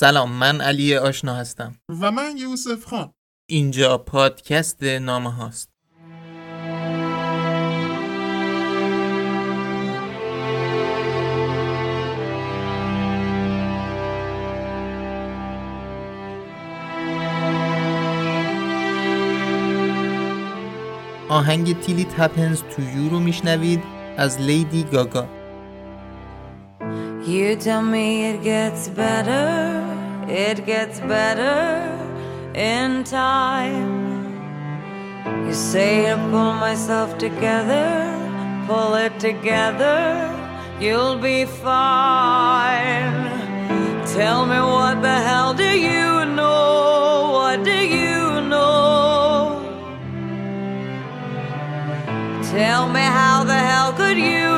سلام من علی آشنا هستم. و من یوسف خان. اینجا پادکست نامه هاست. آهنگ تیلی تپنز تو یو رو میشنوید از لیدی گاگا. You tell me it gets better, it gets better in time. You say to pull myself together, pull it together, you'll be fine. Tell me what the hell do you know? What do you know? Tell me how the hell could you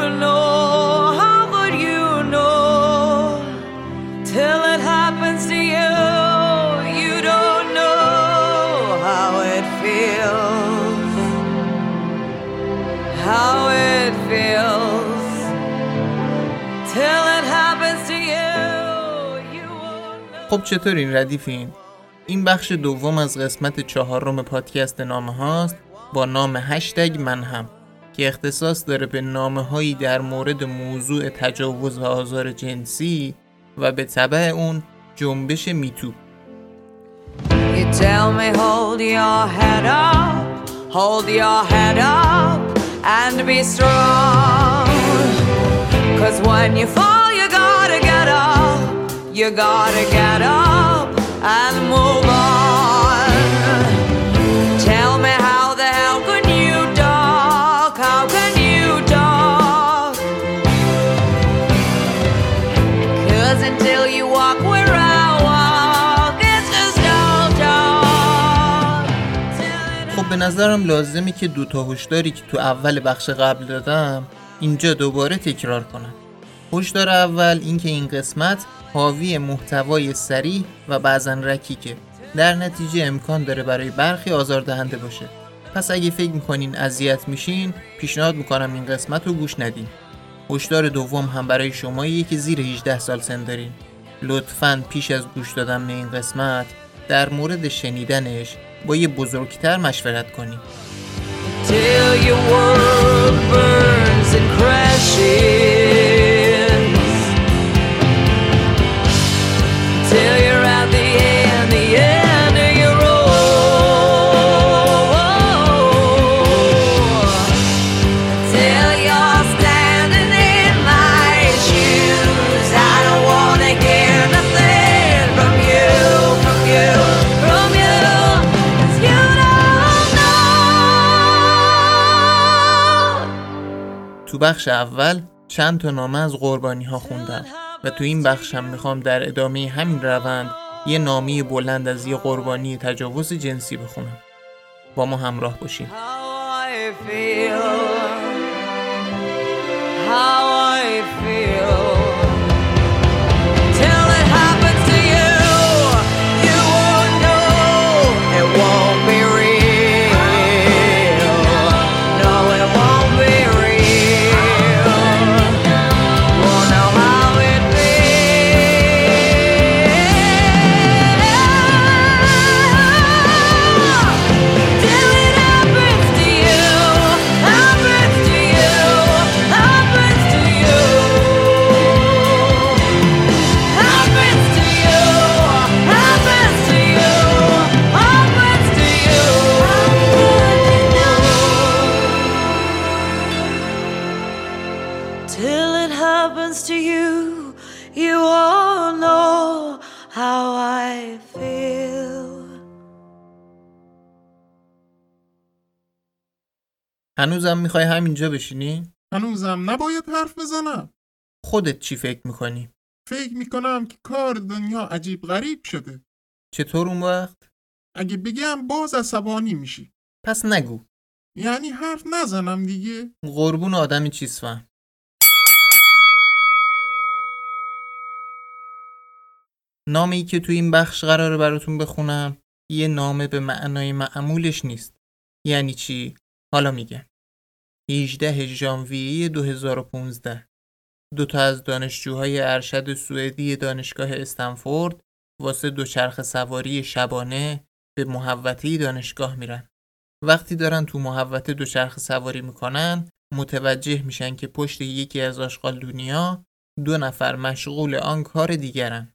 خب چطورین ردیفین؟ این بخش دوم از قسمت چهارم پادکست نامه هاست با نام هشتگ من هم که اختصاص داره به نامه هایی در مورد موضوع تجاوز و آزار جنسی و به طبع اون جنبش میتو you gotta get up and move on. Tell me how the hell can you talk? How can you talk? Cause until you walk where I walk, it's just all talk. خب به نظرم لازمه که دو تا هشداری که تو اول بخش قبل دادم اینجا دوباره تکرار کنم هشدار اول اینکه این قسمت حاوی محتوای سریع و بعضا رکیکه در نتیجه امکان داره برای برخی آزاردهنده باشه. پس اگه فکر می‌کنین اذیت میشین پیشنهاد می‌کنم این قسمت رو گوش ندین. هشدار دوم هم برای شماییه که زیر 18 سال سن دارین. لطفا پیش از گوش دادن به این قسمت در مورد شنیدنش با یه بزرگتر مشورت کنید بخش اول چند تا نامه از قربانی ها خوندم و تو این بخش هم می‌خوام در ادامه همین روند یه نامی بلند از یه قربانی تجاوز جنسی بخونم. با ما همراه باشین. هنوزم می‌خوای همینجا بشینی؟ هنوزم نباید حرف بزنم خودت چی فکر می‌کنی؟ فکر می‌کنم که کار دنیا عجیب غریب شده چطور اون وقت؟ اگه بگم باز عصبانی میشی پس نگو یعنی حرف نزنم دیگه قربون آدمی چیز فهم نامی که تو این بخش قراره براتون بخونم یه نامه به معنای معمولش نیست یعنی چی؟ حالا میگم 18 ژانویه 2015 دو تا از دانشجوهای ارشد سوئدی دانشگاه استنفورد واسه دوچرخه سواری شبانه به محوطه دانشگاه میرن. وقتی دارن تو محوطه دوچرخه سواری می‌کنن متوجه میشن که پشت یکی از آشغال دنیا دو نفر مشغول آن کار دیگرن.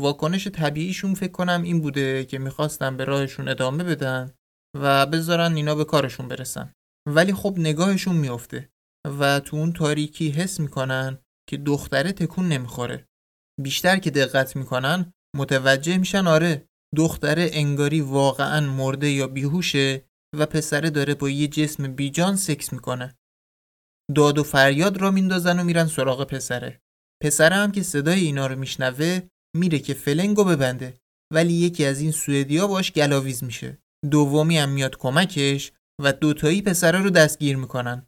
واکنش طبیعیشون فکر کنم این بوده که می‌خواستن به راهشون ادامه بدن و بذارن اینا به کارشون برسن. ولی خب نگاهشون میافته و تو اون تاریکی حس می‌کنن که دختره تکون نمی‌خوره. بیشتر که دقت می‌کنن متوجه میشن آره دختره انگاری واقعا مرده یا بیهوشه و پسره داره با یه جسم بیجان سکس می‌کنه. داد و فریاد را میندازن و میرن سراغ پسره. پسره هم که صدای اینا رو میشنوه میره که فلنگو ببنده ولی یکی از این سوئدیا باش گلاویز میشه. دومی هم میاد کمکش و دوتایی پسره رو دستگیر می‌کنن.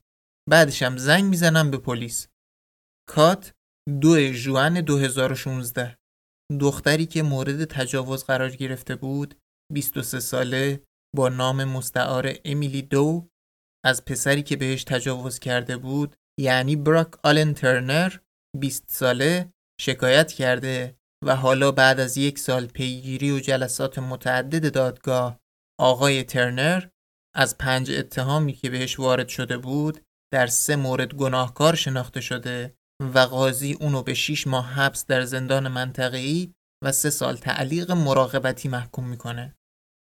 بعدش هم زنگ می‌زنن به پلیس. کات دو جوان 2016 دختری که مورد تجاوز قرار گرفته بود 23 ساله با نام مستعار امیلی دو از پسری که بهش تجاوز کرده بود یعنی براک آلن ترنر 20 ساله شکایت کرده و حالا بعد از یک سال پیگیری و جلسات متعدد دادگاه آقای ترنر از پنج اتهامی که بهش وارد شده بود در سه مورد گناهکار شناخته شده و قاضی اونو به 6 ماه حبس در زندان منطقه‌ای و سه سال تعلیق مراقبتی محکوم می‌کنه.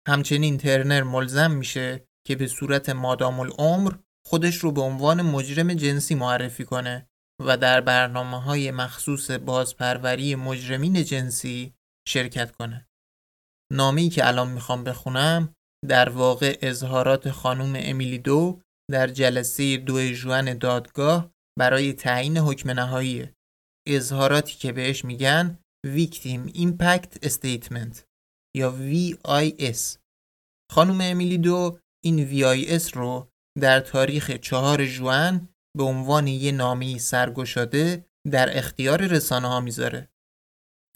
همچنین ترنر ملزم میشه که به صورت مادام العمر خودش رو به عنوان مجرم جنسی معرفی کنه و در برنامه های مخصوص بازپروری مجرمین جنسی شرکت کنه. نامی که الان می‌خوام بخونم در واقع اظهارات خانم امیلی دو در جلسه دو جوان دادگاه برای تعیین حکم نهایی اظهاراتی که بهش میگن Victim Impact Statement یا VIS خانم امیلی دو این VIS رو در تاریخ چهار جوان به عنوان یه نامی سرگشاده در اختیار رسانه ها می‌ذاره.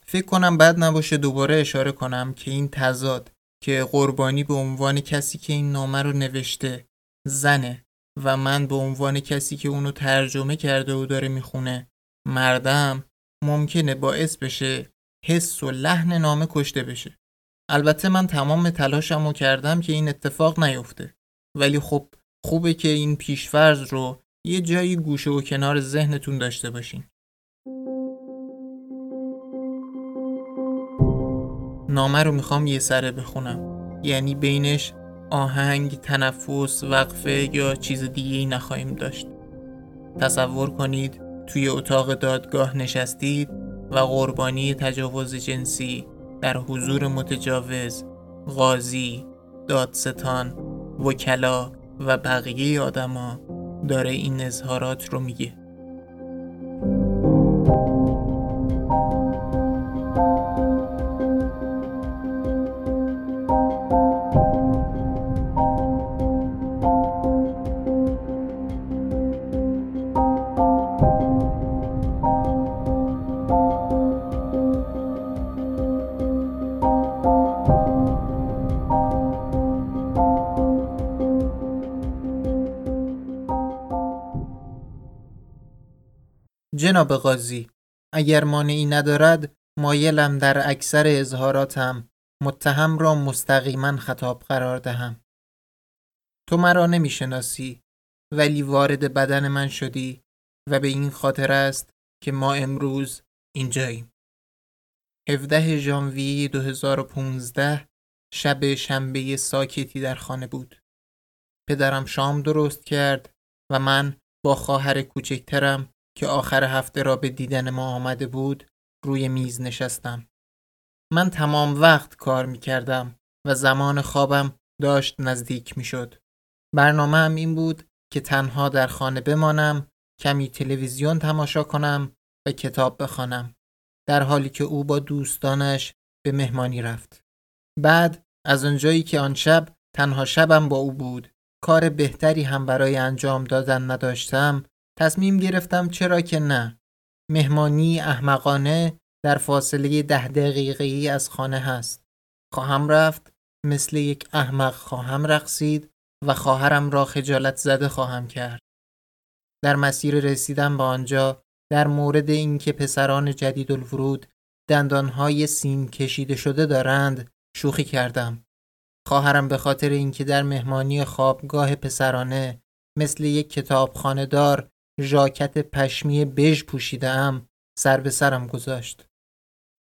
فکر کنم بد نباشه دوباره اشاره کنم که این تضاد که قربانی به عنوان کسی که این نامه رو نوشته زنه و من به عنوان کسی که اونو ترجمه کرده و داره می‌خونه مردم ممکنه باعث بشه حس و لحن نامه کشته بشه. البته من تمام تلاشمو کردم که این اتفاق نیفته. ولی خب خوبه که این پیشفرض رو یه جایی گوشه و کنار ذهنتون داشته باشین. نامه رو می‌خوام یه سره بخونم یعنی بینش آهنگ، تنفس، وقفه یا چیز دیگه ای نخواهیم داشت. تصور کنید توی اتاق دادگاه نشستید و قربانی تجاوز جنسی در حضور متجاوز، قاضی، دادستان، وکلا و بقیه آدما داره این اظهارات رو میگه. جناب قاضی اگر مانعی ندارد مایلم در اکثر اظهاراتم متهم را مستقیما خطاب قرار دهم. تو مرا نمی‌شناسی ولی وارد بدن من شدی و به این خاطر است که ما امروز اینجاییم. 17 ژانویه 2015 شب شنبه ساکتی در خانه بود. پدرم شام درست کرد و من با خواهر کوچکترم که آخر هفته را به دیدن ما آمده بود روی میز نشستم. من تمام وقت کار می کردم و زمان خوابم داشت نزدیک می شد. برنامه هم این بود که تنها در خانه بمانم، کمی تلویزیون تماشا کنم و کتاب بخوانم. در حالی که او با دوستانش به مهمانی رفت. بعد از آنجایی که آن شب تنها شبم با او بود، کار بهتری هم برای انجام دادن نداشتم، تصمیم گرفتم چرا که نه. مهمانی احمقانه در فاصله ده دقیقه ای از خانه هست. خواهم رفت مثل یک احمق خواهم رقصید و خواهرم را خجالت زده خواهم کرد. در مسیر رسیدن به آنجا در مورد اینکه پسران جدید الورود دندانهای سیم کشیده شده دارند شوخی کردم. خواهرم به خاطر اینکه در مهمانی خوابگاه پسرانه مثل یک کتابخانه دار ژاکت پشمی بژ پوشیدم سر به سرم گذاشت.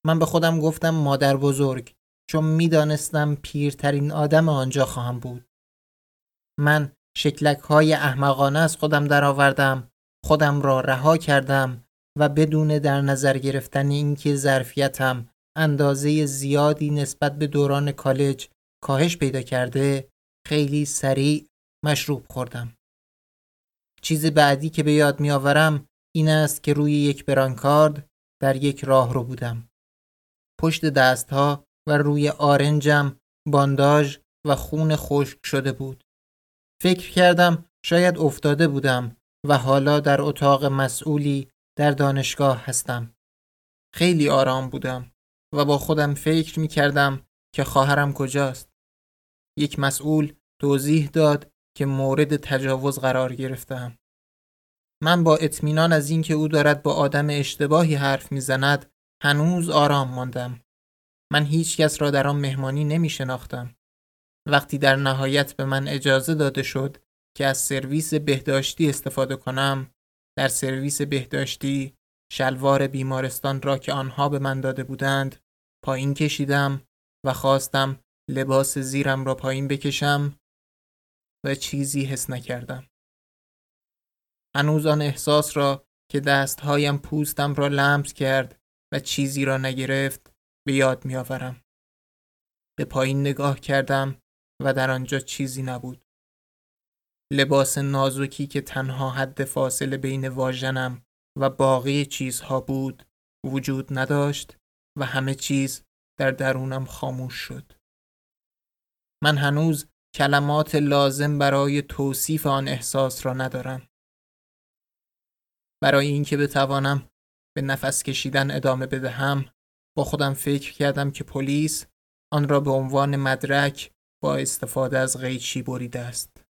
من به خودم گفتم مادر بزرگ چون می‌دانستم پیرترین آدم آنجا خواهم بود. من شکلک های احمقانه از خودم درآوردم، خودم را رها کردم و بدون در نظر گرفتن اینکه ظرفیتم اندازه زیادی نسبت به دوران کالج کاهش پیدا کرده خیلی سریع مشروب خوردم. چیز بعدی که به یاد میآورم این است که روی یک برانکارد در یک راه رو بودم. پشت دستها و روی آرنجم بانداژ و خون خشک شده بود. فکر کردم شاید افتاده بودم و حالا در اتاق مسئولی در دانشگاه هستم. خیلی آرام بودم و با خودم فکر می کردم که خواهرم کجاست. یک مسئول توضیح داد که مورد تجاوز قرار گرفتم. من با اطمینان از اینکه او دارد با آدم اشتباهی حرف می‌زند هنوز آرام ماندم. من هیچ کس را در آن مهمانی نمی شناختم. وقتی در نهایت به من اجازه داده شد که از سرویس بهداشتی استفاده کنم در سرویس بهداشتی شلوار بیمارستان را که آنها به من داده بودند پایین کشیدم و خواستم لباس زیرم را پایین بکشم و چیزی حس نکردم. هنوز آن احساس را که دستهایم پوستم را لمس کرد و چیزی را نگرفت به یاد میآورم. به پایین نگاه کردم و در آنجا چیزی نبود. لباس نازکی که تنها حد فاصله بین واژنم و باقی چیزها بود وجود نداشت و همه چیز در درونم خاموش شد. من هنوز کلمات لازم برای توصیف آن احساس را ندارم. برای اینکه بتوانم به نفس کشیدن ادامه بدهم با خودم فکر کردم که پلیس آن را به عنوان مدرک با استفاده از قیچی بریده است.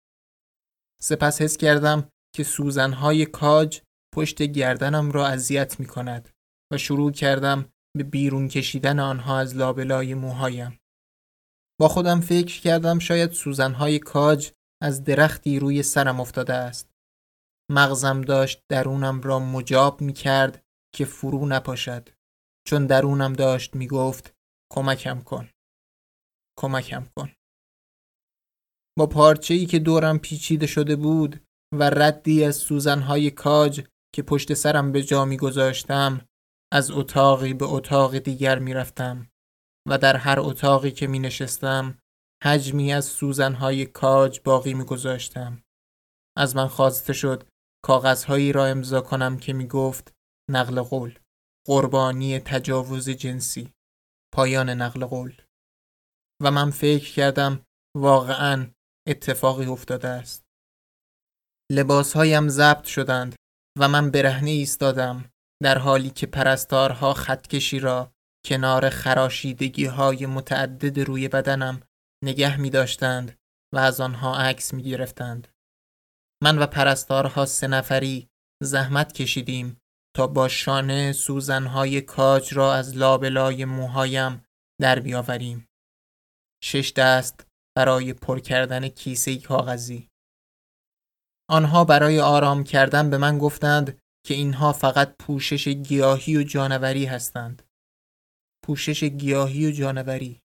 سپس حس کردم که سوزنهای کاج پشت گردنم را اذیت می کند و شروع کردم به بیرون کشیدن آنها از لابلای موهایم. با خودم فکر کردم شاید سوزنهای کاج از درختی روی سرم افتاده است. مغزم داشت درونم را مجاب می کرد که فرو نپاشد چون درونم داشت می گفت کمکم کن. کمکم کن. با پارچه ای که دورم پیچیده شده بود و ردی از سوزنهای کاج که پشت سرم به جا می گذاشتم از اتاقی به اتاق دیگر می رفتم و در هر اتاقی که می نشستم حجمی از سوزنهای کاج باقی می گذاشتم. از من خواسته شد کاغذهایی را امضا کنم که می گفت نقل قول قربانی تجاوز جنسی. پایان نقل قول. و من فکر کردم واقعا اتفاقی افتاده است. لباسهایم ضبط شدند و من برهنه ایستادم در حالی که پرستارها خطکشی را کنار خراشیدگی های متعدد روی بدنم نگه می داشتند و از آنها عکس می گرفتند. من و پرستارها سه نفری زحمت کشیدیم تا با شانه سوزنهای کاج را از لابلای موهایم در بیاوریم. شش دست برای پر کردن کیسه کاغذی. آنها برای آرام کردن به من گفتند که اینها فقط پوشش گیاهی و جانوری هستند. پوشش گیاهی و جانوری.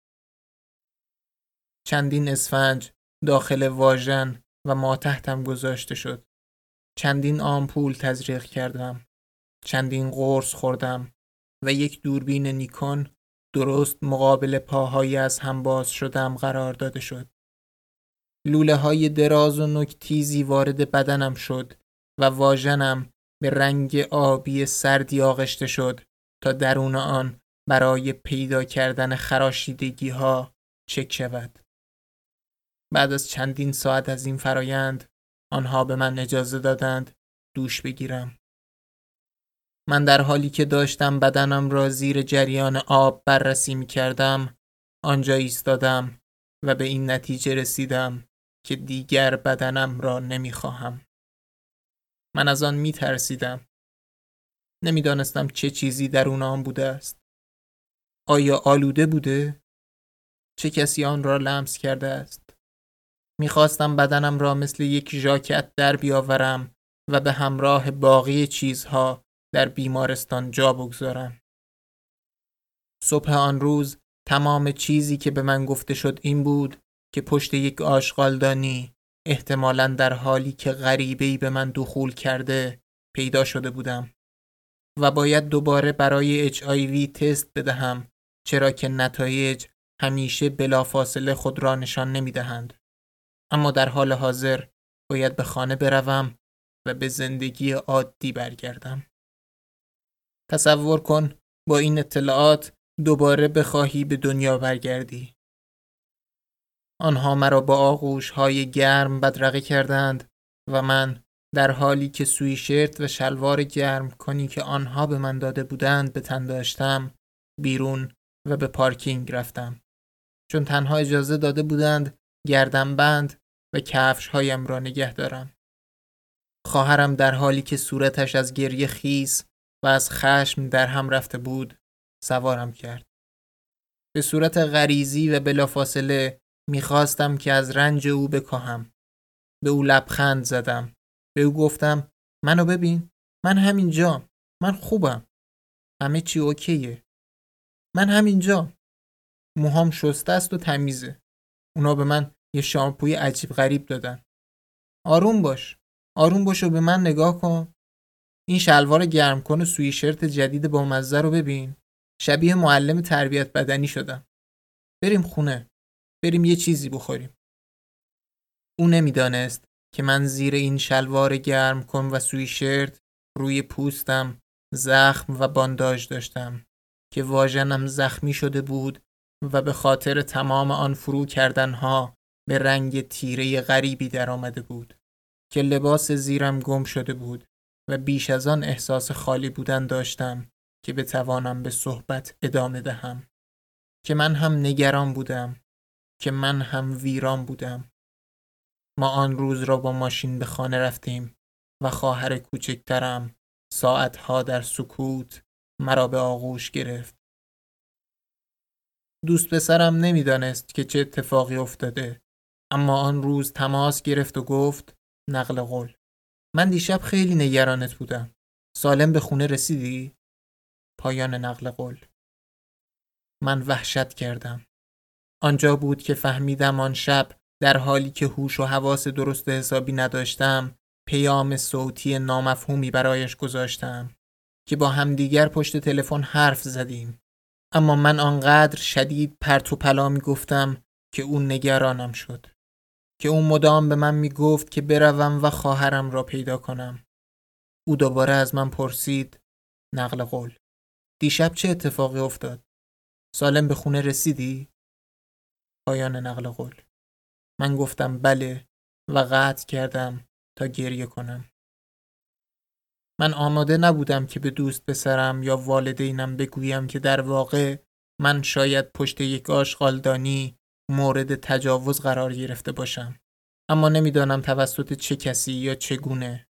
چندین اسفنج داخل واژن و ما تحتم گذاشته شد. چندین آمپول تزریق کردم. چندین قرص خوردم و یک دوربین نیکون درست مقابل پاهای از هم باز شدم قرار داده شد. لوله های دراز و نکتیزی وارد بدنم شد و واژنم به رنگ آبی سردی آغشته شد تا درون آن برای پیدا کردن خراشیدگی ها چک شود. بعد از چندین ساعت از این فرایند آنها به من اجازه دادند دوش بگیرم. من در حالی که داشتم بدنم را زیر جریان آب بررسی می کردم آنجا ایستادم و به این نتیجه رسیدم که دیگر بدنم را نمی خواهم. من از آن می ترسیدم. نمی‌دانستم چه چیزی درون آن بوده است. آیا آلوده بوده؟ چه کسی آن را لمس کرده است؟ می‌خواستم بدنم را مثل یک ژاکت در بیاورم و به همراه باقی چیزها در بیمارستان جا بگذارم. صبح آن روز تمام چیزی که به من گفته شد این بود که پشت یک آشغالدانی احتمالا در حالی که غریبه‌ای به من دخول کرده پیدا شده بودم و باید دوباره برای HIV تست بدهم چرا که نتایج همیشه بلافاصله خود را نشان نمی دهند. اما در حال حاضر باید به خانه بروم و به زندگی عادی برگردم. تصور کن با این اطلاعات دوباره بخواهی به دنیا برگردی. آنها مرا با آغوش های گرم بدرقه کردند و من در حالی که سویشرت و شلوار گرم کنی که آنها به من داده بودند به تن داشتم بیرون و به پارکینگ رفتم. چون تنها اجازه داده بودند گردم بند و کفش هایم را نگه دارم. خواهرم در حالی که صورتش از گریه خیس و از خشم در هم رفته بود سوارم کرد. به صورت غریزی و بلافاصله می‌خواستم که از رنج او بکاهم. به او لبخند زدم. به او گفتم منو ببین من همینجام. من خوبم. همه چی اوکیه. من همینجام. موهام شسته است و تمیزه. اونا به من یه شامپوی عجیب غریب دادن. آروم باش. آروم باش و به من نگاه کن. این شلوار گرم کن و سویشرت جدید با مزه رو ببین. شبیه معلم تربیت بدنی شدم. بریم خونه. بریم یه چیزی بخوریم. او نمی‌دانست که من زیر این شلوار گرم کن و سویشرت روی پوستم زخم و بانداج داشتم که واژنم زخمی شده بود و به خاطر تمام آن فرو کردنها به رنگ تیره غریبی در آمده بود که لباس زیرم گم شده بود و بیش از آن احساس خالی بودن داشتم که بتوانم به صحبت ادامه دهم. که من هم نگران بودم که من هم ویران بودم. ما آن روز را با ماشین به خانه رفتیم و خواهر کوچکترم ساعتها در سکوت مرا به آغوش گرفت. دوست پسرم نمی‌دانست که چه اتفاقی افتاده اما آن روز تماس گرفت و گفت نقل قول. من دیشب خیلی نگرانت بودم. سالم به خونه رسیدی؟ پایان نقل قول. من وحشت کردم. آنجا بود که فهمیدم آن شب در حالی که هوش و حواس درست حسابی نداشتم پیام صوتی نامفهومی برایش گذاشتم. که با همدیگر پشت تلفن حرف زدیم. اما من آنقدر شدید پرت و پلا می گفتم که او نگرانم شد. که او مدام به من می گفت که بروم و خواهرم را پیدا کنم. او دوباره از من پرسید نقل قول دیشب چه اتفاقی افتاد؟ سالم به خونه رسیدی؟ پایان نقل قول. من گفتم بله و قطع کردم تا گریه کنم. من آماده نبودم که به دوست پسرم یا والدینم بگویم که در واقع من شاید پشت یک آشغالدانی مورد تجاوز قرار گرفته باشم. اما نمی‌دانم توسط چه کسی یا چگونه.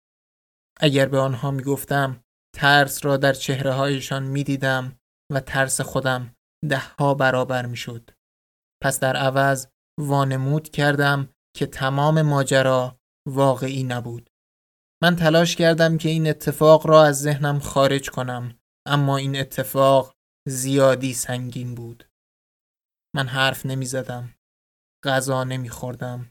اگر به آنها می‌گفتم ترس را در چهره هایشان می‌دیدم و ترس خودم دهها برابر می‌شد. پس در عوض وانمود کردم که تمام ماجرا واقعی نبود. من تلاش کردم که این اتفاق را از ذهنم خارج کنم اما این اتفاق زیادی سنگین بود. من حرف نمی زدم غذا نمی خوردم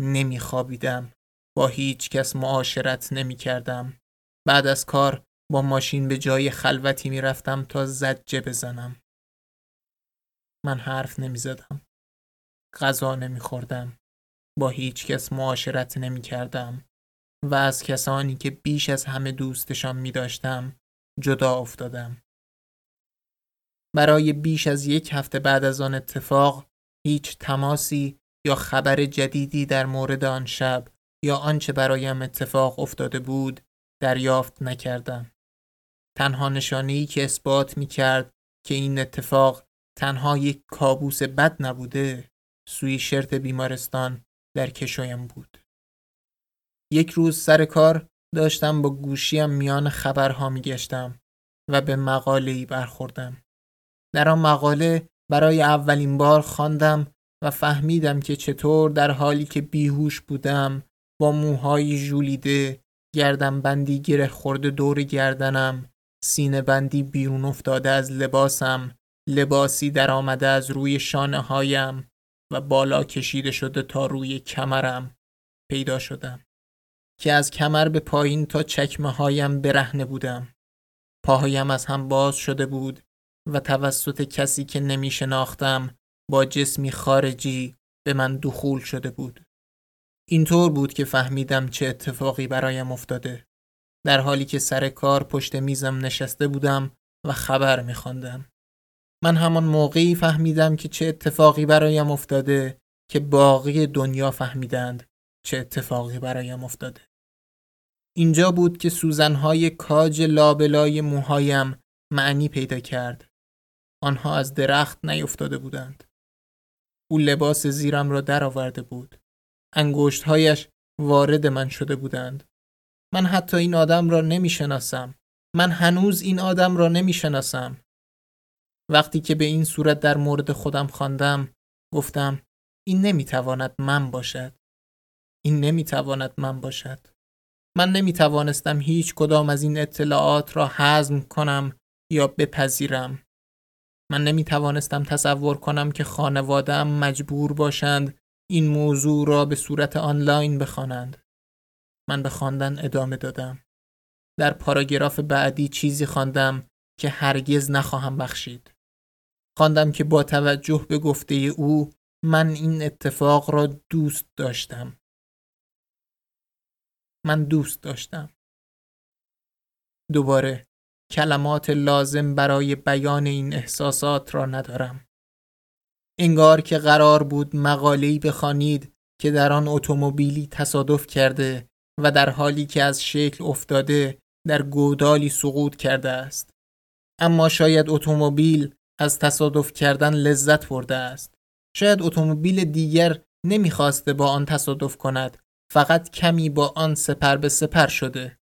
نمی خوابیدم با هیچ کس معاشرت نمی کردم بعد از کار با ماشین به جای خلوتی می رفتم تا زجه بزنم. من حرف نمی زدم غذا نمی خوردم با هیچ کس معاشرت نمی کردم و از کسانی که بیش از همه دوستشان می داشتم جدا افتادم. برای بیش از یک هفته بعد از آن اتفاق هیچ تماسی یا خبر جدیدی در مورد آن شب یا آنچه برایم اتفاق افتاده بود دریافت نکردم. تنها نشانه‌ای که اثبات می کرد که این اتفاق تنها یک کابوس بد نبوده سوی شرط بیمارستان در کشویم بود. یک روز سر کار داشتم با گوشیم میان خبرها میگشتم و به مقاله ای برخوردم. در آن مقاله برای اولین بار خواندم و فهمیدم که چطور در حالی که بیهوش بودم با موهای ژولیده گردن بندی گره خورده دور گردنم سینه بندی بیرون افتاده از لباسم لباسی در آمده از روی شانه هایم و بالا کشیده شده تا روی کمرم پیدا شدم که از کمر به پایین تا چکمه هایم برهنه بودم. پاهایم از هم باز شده بود و توسط کسی که نمی شناختم با جسمی خارجی به من دخول شده بود. اینطور بود که فهمیدم چه اتفاقی برایم افتاده. در حالی که سر کار پشت میزم نشسته بودم و خبر میخواندم. من همان موقعی فهمیدم که چه اتفاقی برایم افتاده که باقی دنیا فهمیدند چه اتفاقی برایم افتاده. اینجا بود که سوزنهای کاج لابلای موهایم معنی پیدا کرد. آنها از درخت نیفتاده بودند. او لباس زیرم را درآورده بود. انگشتهایش وارد من شده بودند. من حتی این آدم را نمی شناسم. من هنوز این آدم را نمی شناسم. وقتی که به این صورت در مورد خودم خواندم گفتم این نمی تواند من باشد. این نمی تواند من باشد. من نمی توانستم هیچ کدام از این اطلاعات را هضم کنم یا بپذیرم. من نمی توانستم تصور کنم که خانوادم مجبور باشند این موضوع را به صورت آنلاین بخوانند. من به خواندن ادامه دادم. در پاراگراف بعدی چیزی خواندم که هرگز نخواهم بخشید. خواندم که با توجه به گفته او من این اتفاق را دوست داشتم. من دوست داشتم. دوباره کلمات لازم برای بیان این احساسات را ندارم. انگار که قرار بود مقاله‌ای بخوانید که در آن اتومبیلی تصادف کرده و در حالی که از شکل افتاده در گودالی سقوط کرده است. اما شاید اتومبیل از تصادف کردن لذت برده است. شاید اتومبیل دیگر نمی‌خواسته با آن تصادف کند فقط کمی با آن سپر به سپر شده.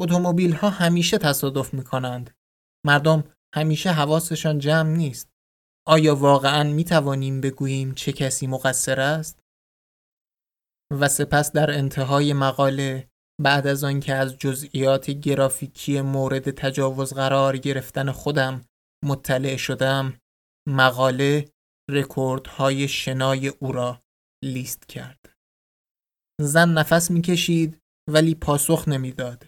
اتومبیل ها همیشه تصادف می کنند. مردم همیشه حواسشان جمع نیست. آیا واقعا می توانیم بگوییم چه کسی مقصر است؟ و سپس در انتهای مقاله بعد از آنکه از جزئیات گرافیکی مورد تجاوز قرار گرفتن خودم مطلع شدم مقاله رکوردهای شنای او را لیست کرد. زن نفس می‌کشید ولی پاسخ نمی‌داد.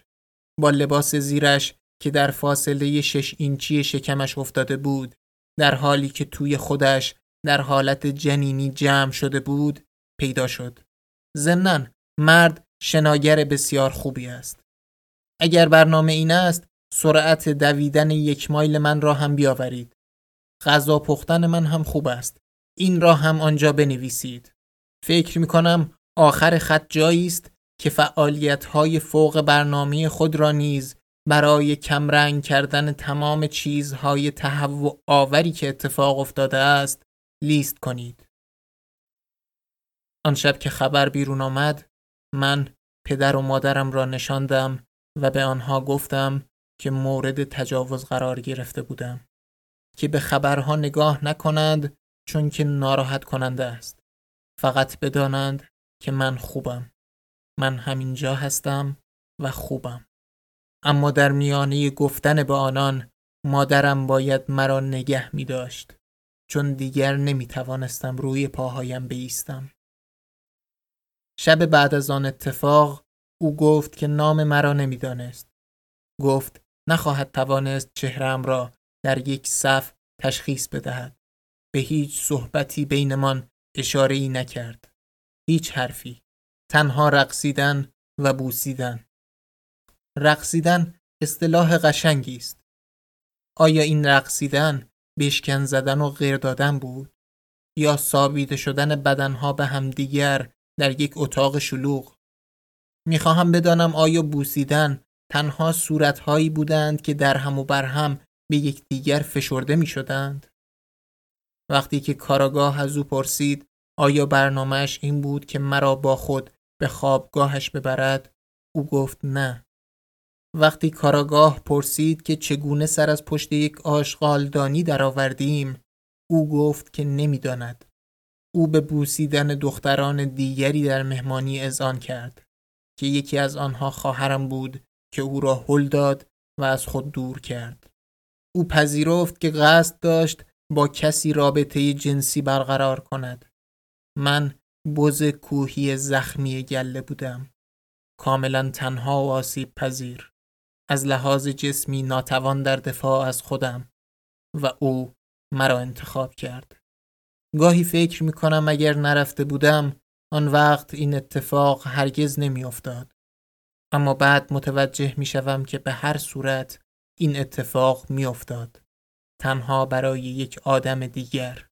با لباس زیرش که در فاصله شش اینچی شکمش افتاده بود در حالی که توی خودش در حالت جنینی جمع شده بود پیدا شد. ضمنا مرد شناگر بسیار خوبی است. اگر برنامه این است سرعت دویدن یک مایل من را هم بیاورید. غذا پختن من هم خوب است. این را هم آنجا بنویسید. فکر می کنم آخر خط جایی است که فعالیت های فوق برنامه خود را نیز برای کمرنگ کردن تمام چیزهای تهوع آوری که اتفاق افتاده است لیست کنید. آن شب که خبر بیرون آمد من پدر و مادرم را نشاندم و به آنها گفتم که مورد تجاوز قرار گرفته بودم که به خبرها نگاه نکنند چون که ناراحت کننده است فقط بدانند که من خوبم من همینجا هستم و خوبم اما در میانه گفتن به آنان مادرم باید مرا نگه می داشت چون دیگر نمی توانستم روی پاهایم بیستم شب بعد از آن اتفاق او گفت که نام مرا نمی‌دانست. گفت نخواهد توانست چهرم را در یک صف تشخیص بدهد. به هیچ صحبتی بینمان اشاره ای نکرد. هیچ حرفی. تنها رقصیدن و بوسیدن. رقصیدن اصطلاح قشنگی است. آیا این رقصیدن بشکن زدن و غیر دادن بود؟ یا سابیده شدن بدنها به همدیگر در یک اتاق شلوغ می‌خواهم بدانم آیا بوسیدن تنها صورتهایی بودند که در هم و بر هم به یکدیگر فشرده می شدند؟ وقتی که کاراگاه از او پرسید آیا برنامهش این بود که مرا با خود به خوابگاهش ببرد؟ او گفت نه. وقتی کاراگاه پرسید که چگونه سر از پشت یک آشغالدانی درآوردیم او گفت که نمی‌داند. او به بوسیدن دختران دیگری در مهمانی اذعان کرد که یکی از آنها خواهرم بود که او را هل داد و از خود دور کرد. او پذیرفت که قصد داشت با کسی رابطه جنسی برقرار کند. من بز کوهی زخمی گله بودم کاملا تنها و آسیب پذیر از لحاظ جسمی ناتوان در دفاع از خودم و او مرا انتخاب کرد گاهی فکر می کنم اگر نرفته بودم آن وقت این اتفاق هرگز نمی افتاد. اما بعد متوجه می شوم که به هر صورت این اتفاق می افتاد. تنها برای یک آدم دیگر.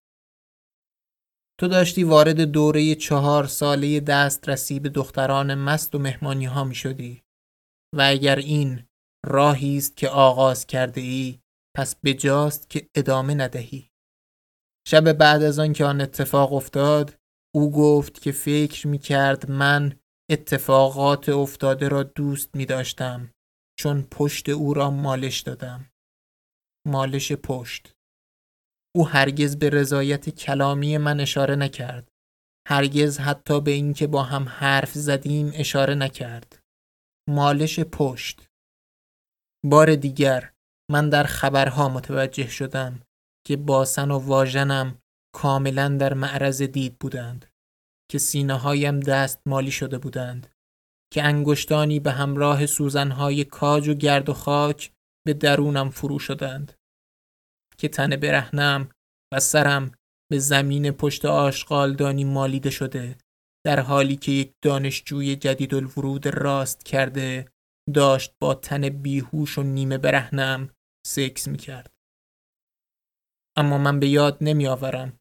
تو داشتی وارد دوره چهار ساله دسترسی به دختران مست و مهمانی ها می شدی و اگر این راهی است که آغاز کرده ای پس بجاست که ادامه ندهی. شب بعد از آن که آن اتفاق افتاد او گفت که فکر می کرد من اتفاقات افتاده را دوست می داشتم چون پشت او را مالش دادم. مالش پشت. او هرگز به رضایت کلامی من اشاره نکرد. هرگز حتی به اینکه با هم حرف زدیم اشاره نکرد. مالش پشت. بار دیگر من در خبرها متوجه شدم که باسن و واژنم کاملا در معرض دید بودند که سینه هایم دست مالی شده بودند که انگشتانی به همراه سوزنهای کاج و گرد و خاک به درونم فرو شدند که تن برهنم و سرم به زمین پشت آشغالدانی مالیده شده در حالی که یک دانشجوی جدید الورود راست کرده داشت با تن بیهوش و نیمه برهنم سکس می کرد. اما من به یاد نمی آورم.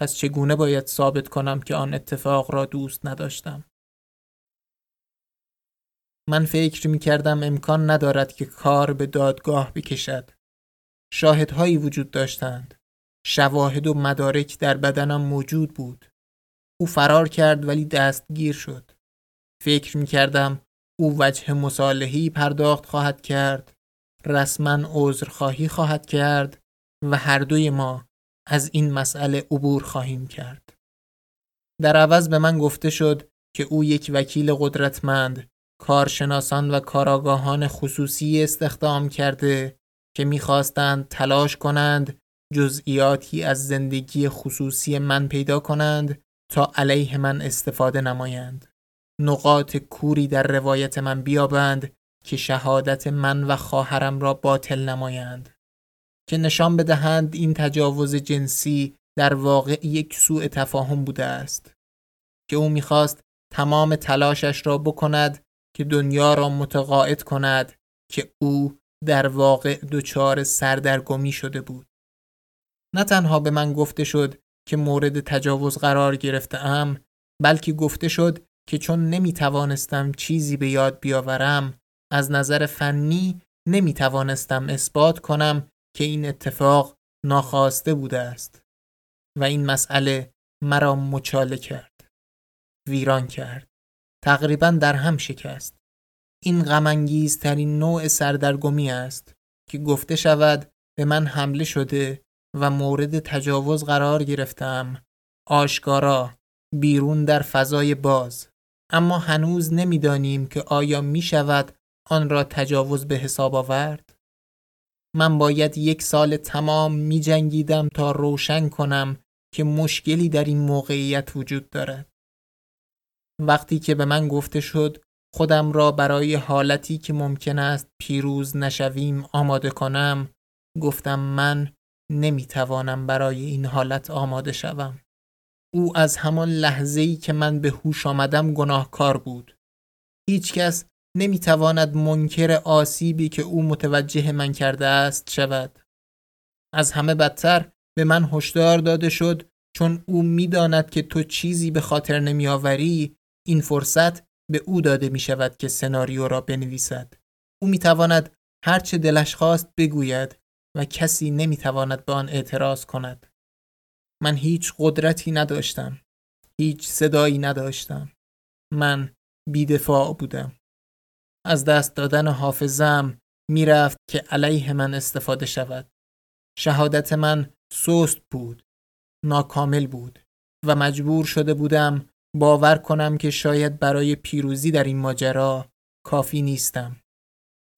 پس چگونه باید ثابت کنم که آن اتفاق را دوست نداشتم؟ من فکر می کردم امکان ندارد که کار به دادگاه بکشد. شاهدهایی وجود داشتند. شواهد و مدارک در بدنم موجود بود. او فرار کرد ولی دستگیر شد. فکر می کردم او وجه مصالحی پرداخت خواهد کرد. رسما عذرخواهی خواهد کرد و هر دوی ما از این مسئله عبور خواهیم کرد. در عوض به من گفته شد که او یک وکیل قدرتمند، کارشناسان و کاراگاهان خصوصی استخدام کرده که می‌خواستند تلاش کنند جزئیاتی از زندگی خصوصی من پیدا کنند تا علیه من استفاده نمایند. نقاط کوری در روایت من بیابند که شهادت من و خواهرم را باطل نمایند. که نشان بدهند این تجاوز جنسی در واقع یک سوء تفاهم بوده است که او می‌خواست تمام تلاشش را بکند که دنیا را متقاعد کند که او در واقع دچار سردرگمی شده بود. نه تنها به من گفته شد که مورد تجاوز قرار گرفته ام بلکه گفته شد که چون نمی توانستم چیزی به یاد بیاورم از نظر فنی نمی توانستم اثبات کنم که این اتفاق ناخواسته بوده است و این مسئله مرا مچاله کرد ویران کرد تقریبا در هم شکست. این غمانگیزترین نوع سردرگمی است که گفته شود به من حمله شده و مورد تجاوز قرار گرفتم. آشکارا بیرون در فضای باز. اما هنوز نمی‌دانیم که آیا می شود آن را تجاوز به حساب آورد. من باید یک سال تمام می جنگیدم تا روشن کنم که مشکلی در این موقعیت وجود دارد. وقتی که به من گفته شد خودم را برای حالتی که ممکن است پیروز نشویم آماده کنم گفتم من نمی‌توانم برای این حالت آماده شوم. او از همان لحظه ای که من به هوش آمدم گناهکار بود. هیچکس نمی‌تواند منکر آسیبی که او متوجه من کرده است شود از همه بدتر به من هشدار داده شد چون او می‌داند که تو چیزی به خاطر نمیآوری این فرصت به او داده می شود که سناریو را بنویسد. او می تواند هرچه دلش خواست بگوید و کسی نمی تواند به آن اعتراض کند. من هیچ قدرتی نداشتم. هیچ صدایی نداشتم. من بیدفاع بودم. از دست دادن حافظم می‌رفت که علیه من استفاده شود. شهادت من سست بود، ناکامل بود. و مجبور شده بودم باور کنم که شاید برای پیروزی در این ماجرا کافی نیستم.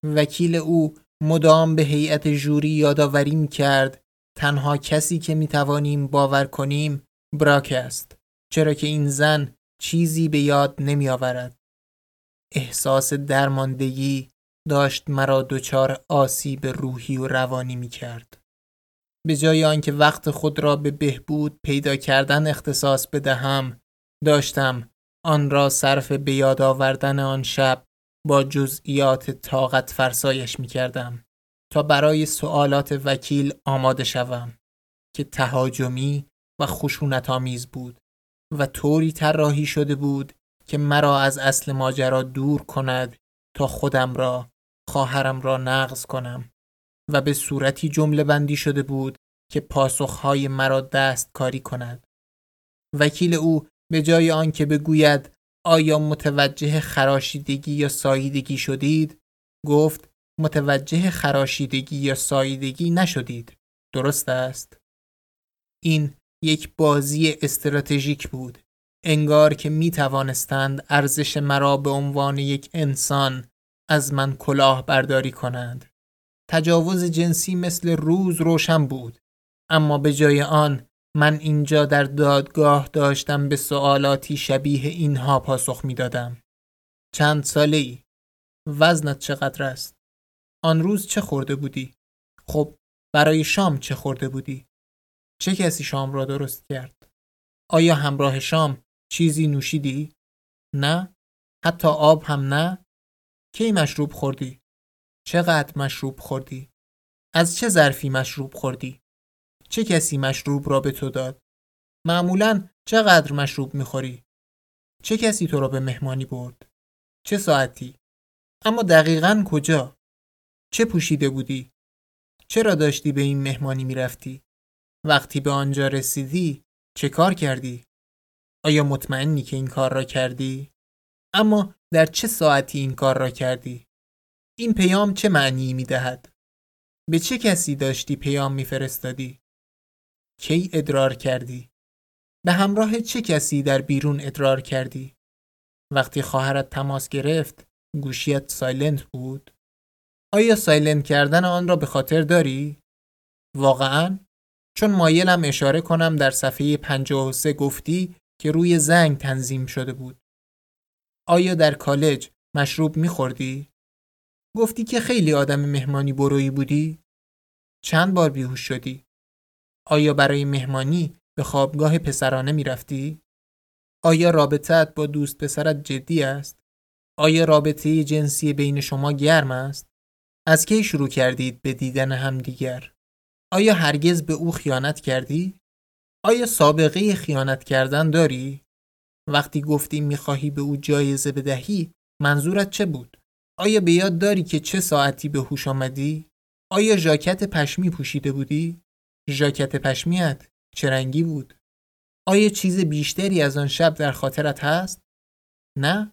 وکیل او مدام به هیئت جوری یادآوری می کرد تنها کسی که می توانیم باور کنیم براک است چرا که این زن چیزی به یاد نمی آورد. احساس درماندگی داشت مرا دچار آسیب روحی و روانی می کرد. به جای آنکه وقت خود را به بهبود پیدا کردن اختصاص بدهم داشتم. آن را صرف به یاد آوردن آن شب با جزئیات طاقت فرسایش می کردم تا برای سوالات وکیل آماده شوم که تهاجمی و خشونت آمیز بود و طوری طراحی شده بود که مرا از اصل ماجرا دور کند تا خودم را خواهرم را نقض کنم و به صورتی جمله بندی شده بود که پاسخهای مرا دست کاری کند. وکیل او به جای آنکه بگوید آیا متوجه خراشیدگی یا ساییدگی شدید؟ گفت متوجه خراشیدگی یا ساییدگی نشدید. درست است. این یک بازی استراتژیک بود. انگار که می توانستند ارزش مرا به عنوان یک انسان از من کلاه برداری کنند. تجاوز جنسی مثل روز روشن بود. اما به جای آن من اینجا در دادگاه داشتم به سوالاتی شبیه اینها پاسخ می دادم. چند ساله ای؟ وزنت چقدر است؟ آن روز چه خورده بودی؟ خب برای شام چه خورده بودی؟ چه کسی شام را درست کرد؟ آیا همراه شام چیزی نوشیدی؟ نه؟ حتی آب هم نه؟ کی مشروب خوردی؟ چقدر مشروب خوردی؟ از چه ظرفی مشروب خوردی؟ چه کسی مشروب را به تو داد؟ معمولا چقدر مشروب می‌خوری؟ چه کسی تو را به مهمانی برد؟ چه ساعتی؟ اما دقیقا کجا؟ چه پوشیده بودی؟ چرا داشتی به این مهمانی می‌رفتی؟ وقتی به آنجا رسیدی چه کار کردی؟ آیا مطمئنی که این کار را کردی؟ اما در چه ساعتی این کار را کردی؟ این پیام چه معنی می دهد؟ به چه کسی داشتی پیام میفرستادی؟ کی ادرار کردی؟ به همراه چه کسی در بیرون ادرار کردی؟ وقتی خواهرت تماس گرفت گوشیت silent بود؟ آیا silent کردن آن را به خاطر داری؟ واقعا؟ چون مایلم اشاره کنم در صفحه 53 گفتی که روی زنگ تنظیم شده بود. آیا در کالج مشروب میخوردی؟ گفتی که خیلی آدم مهمانی برویی بودی؟ چند بار بیهوش شدی؟ آیا برای مهمانی به خوابگاه پسرانه می‌رفتی؟ آیا رابطت با دوست پسرت جدی است؟ آیا رابطه جنسی بین شما گرم است؟ از کی شروع کردید به دیدن همدیگر؟ آیا هرگز به او خیانت کردی؟ آیا سابقه خیانت کردن داری؟ وقتی گفتی می‌خواهی به او جایزه بدهی منظورت چه بود؟ آیا به یاد داری که چه ساعتی به هوش آمدی؟ آیا ژاکت پشمی پوشیده بودی؟ ژاکت پشمیت چه رنگی بود؟ آیا چیز بیشتری از آن شب در خاطرت هست؟ نه؟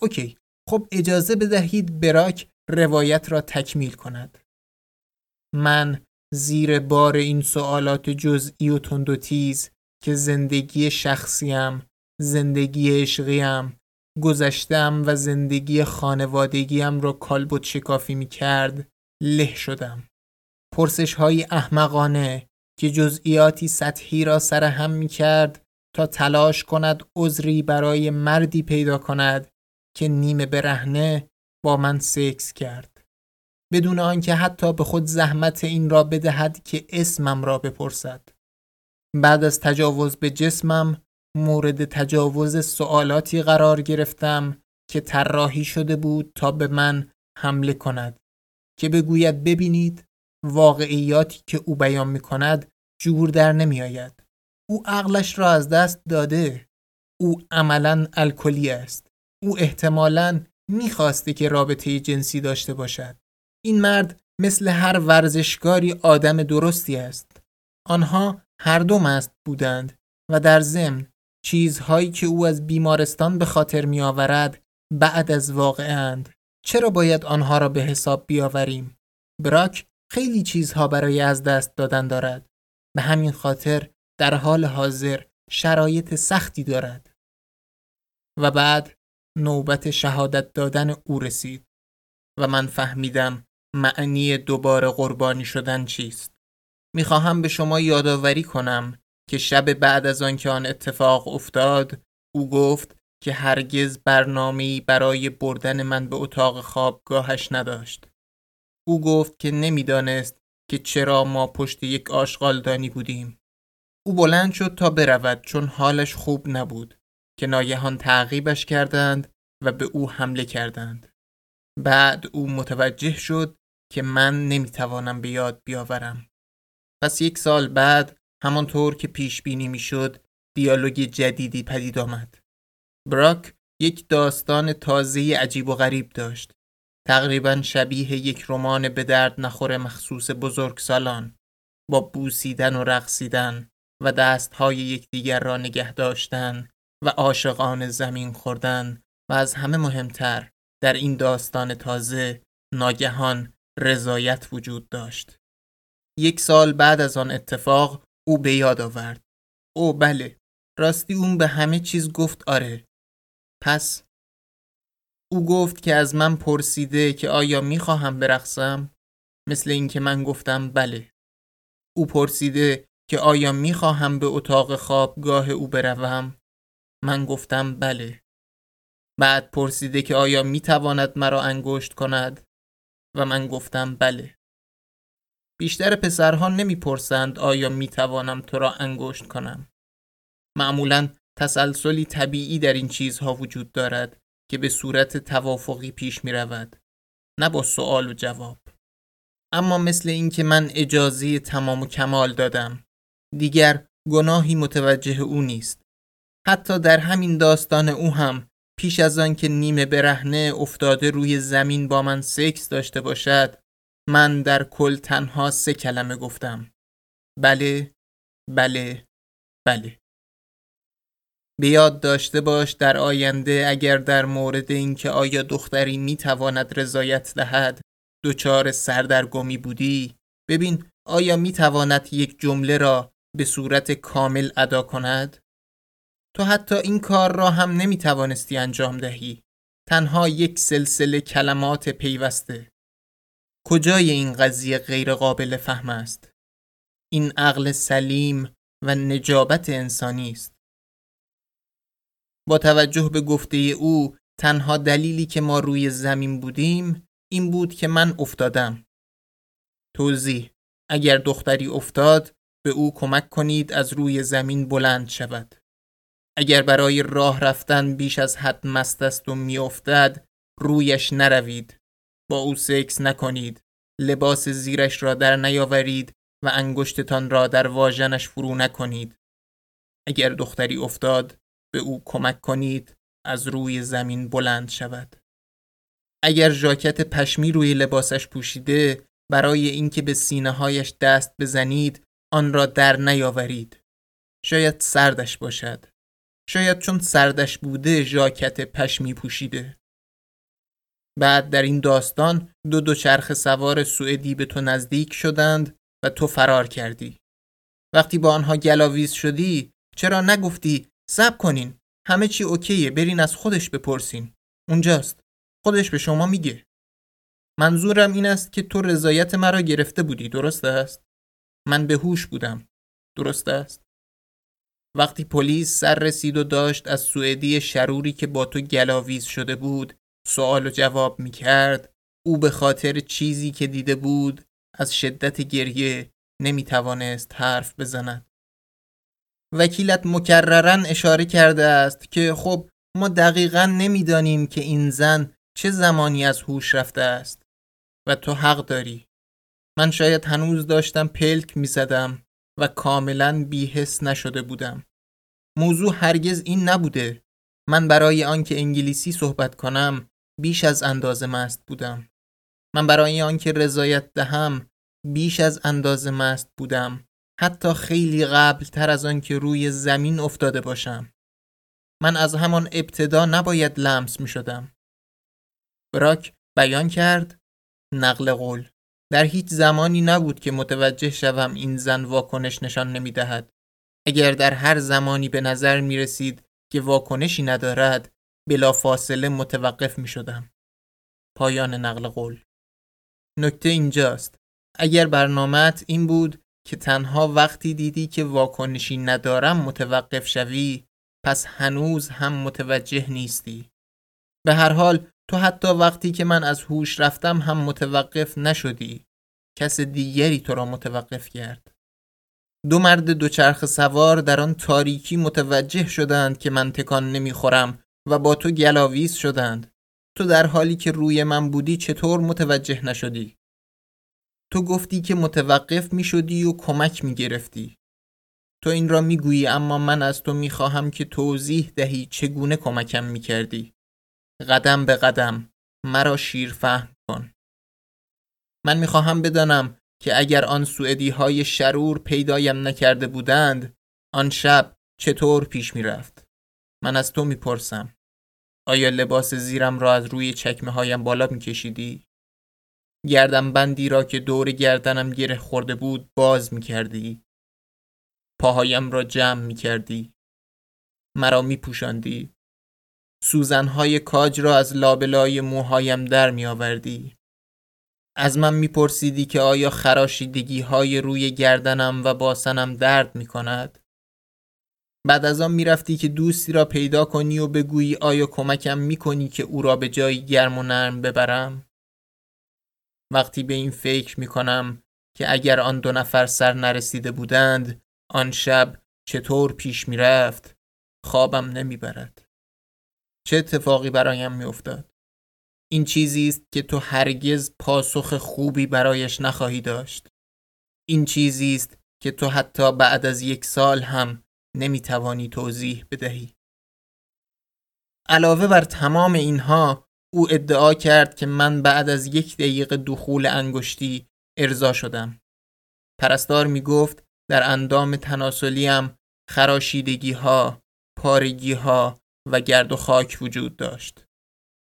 اوکی خب اجازه بدهید براک روایت را تکمیل کند. من زیر بار این سوالات جزئی و تند و تیز که زندگی شخصیم، زندگی عشقیم، گذشتم و زندگی خانوادگیم را کالبد شکافی می کرد له شدم. پرسش های احمقانه که جزئیاتی سطحی را سرهم می کرد تا تلاش کند عذری برای مردی پیدا کند که نیمه برهنه با من سکس کرد. بدون آنکه حتی به خود زحمت این را بدهد که اسمم را بپرسد. بعد از تجاوز به جسمم مورد تجاوز سوالاتی قرار گرفتم که طراحی شده بود تا به من حمله کند که بگوید ببینید واقعیاتی که او بیان می کند جور در نمی آید. او عقلش را از دست داده. او عملا الکلی است. او احتمالا می‌خواسته که رابطه جنسی داشته باشد. این مرد مثل هر ورزشکاری آدم درستی است. آنها هر دو مست بودند و در ضمن چیزهایی که او از بیمارستان به خاطر می آورد بعد از واقعند چرا باید آنها را به حساب بیاوریم؟ براک خیلی چیزها برای از دست دادن دارد. به همین خاطر در حال حاضر شرایط سختی دارد. و بعد نوبت شهادت دادن او رسید و من فهمیدم معنی دوباره قربانی شدن چیست. می‌خواهم به شما یادآوری کنم که شب بعد از آنکه آن اتفاق افتاد او گفت که هرگز برنامه‌ای برای بردن من به اتاق خوابگاهش نداشت. او گفت که نمی‌دانست که چرا ما پشت یک آشغالدانی بودیم. او بلند شد تا برود چون حالش خوب نبود که ناگهان تعقیبش کردند و به او حمله کردند. بعد او متوجه شد که من نمی‌توانم به یاد بیاورم. پس یک سال بعد همانطور که پیش بینی می‌شد دیالوگ جدیدی پدید آمد. براک یک داستان تازه عجیب و غریب داشت. تقریبا شبیه یک رمان به درد نخور مخصوص بزرگ سالان با بوسیدن و رقصیدن و دستهای یکدیگر را نگه داشتن و عاشقان زمین خوردن و از همه مهمتر در این داستان تازه ناگهان رضایت وجود داشت. یک سال بعد از آن اتفاق او به یاد آورد. او بله راستی اون به همه چیز گفت آره. پس او گفت که از من پرسیده که آیا می‌خواهم برقصم؟ مثل اینکه من گفتم بله. او پرسیده که آیا می‌خواهم به اتاق خوابگاه او بروم؟ من گفتم بله. بعد پرسیده که آیا می‌تواند مرا انگشت کند؟ و من گفتم بله. بیشتر پسرها نمی‌پرسند آیا می‌توانم تو را انگشت کنم. معمولا تسلسلی طبیعی در این چیزها وجود دارد که به صورت توافقی پیش می رود. نه با سوال و جواب. اما مثل اینکه من اجازه تمام و کمال دادم. دیگر گناهی متوجه او نیست. حتی در همین داستان او هم پیش از آن که نیمه برهنه افتاده روی زمین با من سکس داشته باشد من در کل تنها سه کلمه گفتم بله بله بله بیاد داشته باش در آینده اگر در مورد اینکه آیا دختری می‌تواند رضایت دهد دچار سردرگمی بودی؟ ببین آیا می‌تواند یک جمله را به صورت کامل ادا کند؟ تو حتی این کار را هم نمی‌توانستی انجام دهی. تنها یک سلسله کلمات پیوسته. کجای این قضیه غیر قابل فهم است؟ این عقل سلیم و نجابت انسانی است. با توجه به گفته او تنها دلیلی که ما روی زمین بودیم این بود که من افتادم. توضیح اگر دختری افتاد به او کمک کنید از روی زمین بلند شود. اگر برای راه رفتن بیش از حد مست است و میافتد رویش نروید. با او سکس نکنید. لباس زیرش را در نیاورید و انگشتتان را در واژنش فرو نکنید. اگر دختری افتاد به او کمک کنید از روی زمین بلند شود. اگر ژاکت پشمی روی لباسش پوشیده برای اینکه به سینه هایش دست بزنید آن را در نیاورید. شاید سردش باشد. شاید چون سردش بوده ژاکت پشمی پوشیده. بعد در این داستان دو دوچرخ سوار سوئدی به تو نزدیک شدند و تو فرار کردی. وقتی با آنها گلاویز شدی چرا نگفتی سب کنین. همه چی اوکیه. برین از خودش بپرسین. اونجاست. خودش به شما میگه. منظورم این است که تو رضایت مرا گرفته بودی. درست است؟ من به هوش بودم. درست است؟ وقتی پلیس سر رسید و داشت از سوئدی شروری که با تو گلاویز شده بود سوال و جواب می کرد او به خاطر چیزی که دیده بود از شدت گریه نمی توانست حرف بزند. وکیلت مکررن اشاره کرده است که خب ما دقیقا نمی‌دانیم که این زن چه زمانی از هوش رفته است. و تو حق داری. من شاید هنوز داشتم پلک می زدم و کاملا بیحس نشده بودم. موضوع هرگز این نبوده. من برای آنکه انگلیسی صحبت کنم بیش از اندازه مست بودم. من برای آنکه رضایت دهم بیش از اندازه مست بودم. حتی خیلی قبل تر از آن که روی زمین افتاده باشم. من از همان ابتدا نباید لمس می شدم براک بیان کرد نقل قول. در هیچ زمانی نبود که متوجه شوم این زن واکنش نشان نمی دهد. اگر در هر زمانی به نظر می رسید که واکنشی ندارد بلا فاصله متوقف می شدم. پایان نقل قول. نکته اینجاست. اگر برنامهت این بود که تنها وقتی دیدی که واکنشی ندارم متوقف شوی پس هنوز هم متوجه نیستی. به هر حال تو حتی وقتی که من از هوش رفتم هم متوقف نشدی. کس دیگری تو را متوقف کرد. دو مرد دوچرخ سوار در آن تاریکی متوجه شدند که من تکان نمی‌خورم و با تو گلاویز شدند. تو در حالی که روی من بودی چطور متوجه نشدی؟ تو گفتی که متوقف می شدی و کمک می گرفتی. تو این را می گویی اما من از تو می خواهم که توضیح دهی چگونه کمکم می کردی. قدم به قدم مرا شیر فهم کن. من می خواهم بدانم که اگر آن سوئدی های شرور پیدایم نکرده بودند آن شب چطور پیش می رفت. من از تو می پرسم. آیا لباس زیرم را از روی چکمه هایم بالا می کشیدی؟ گردم بندی را که دور گردنم گره خورده بود باز می کردی. پاهایم را جمع می کردی. مرا می پوشندی. سوزنهای کاج را از لابلای موهایم در می آوردی. از من می پرسیدی که آیا خراشیدگی های روی گردنم و باسنم درد می کند؟ بعد از آن می‌رفتی که دوستی را پیدا کنی و بگویی آیا کمکم می کنی که او را به جایی گرم و نرم ببرم؟ وقتی به این فکر می کنم که اگر آن دو نفر سر نرسیده بودند آن شب چطور پیش می رفت خوابم نمی برد. چه اتفاقی برایم می افتاد؟ این چیزی است که تو هرگز پاسخ خوبی برایش نخواهی داشت. این چیزی است که تو حتی بعد از یک سال هم نمی توانی توضیح بدهی. علاوه بر تمام اینها او ادعا کرد که من بعد از یک دقیقه دخول انگشتی ارضا شدم. پرستار می گفت در اندام تناسلیم خراشیدگی ها، پارگی ها و گرد و خاک وجود داشت.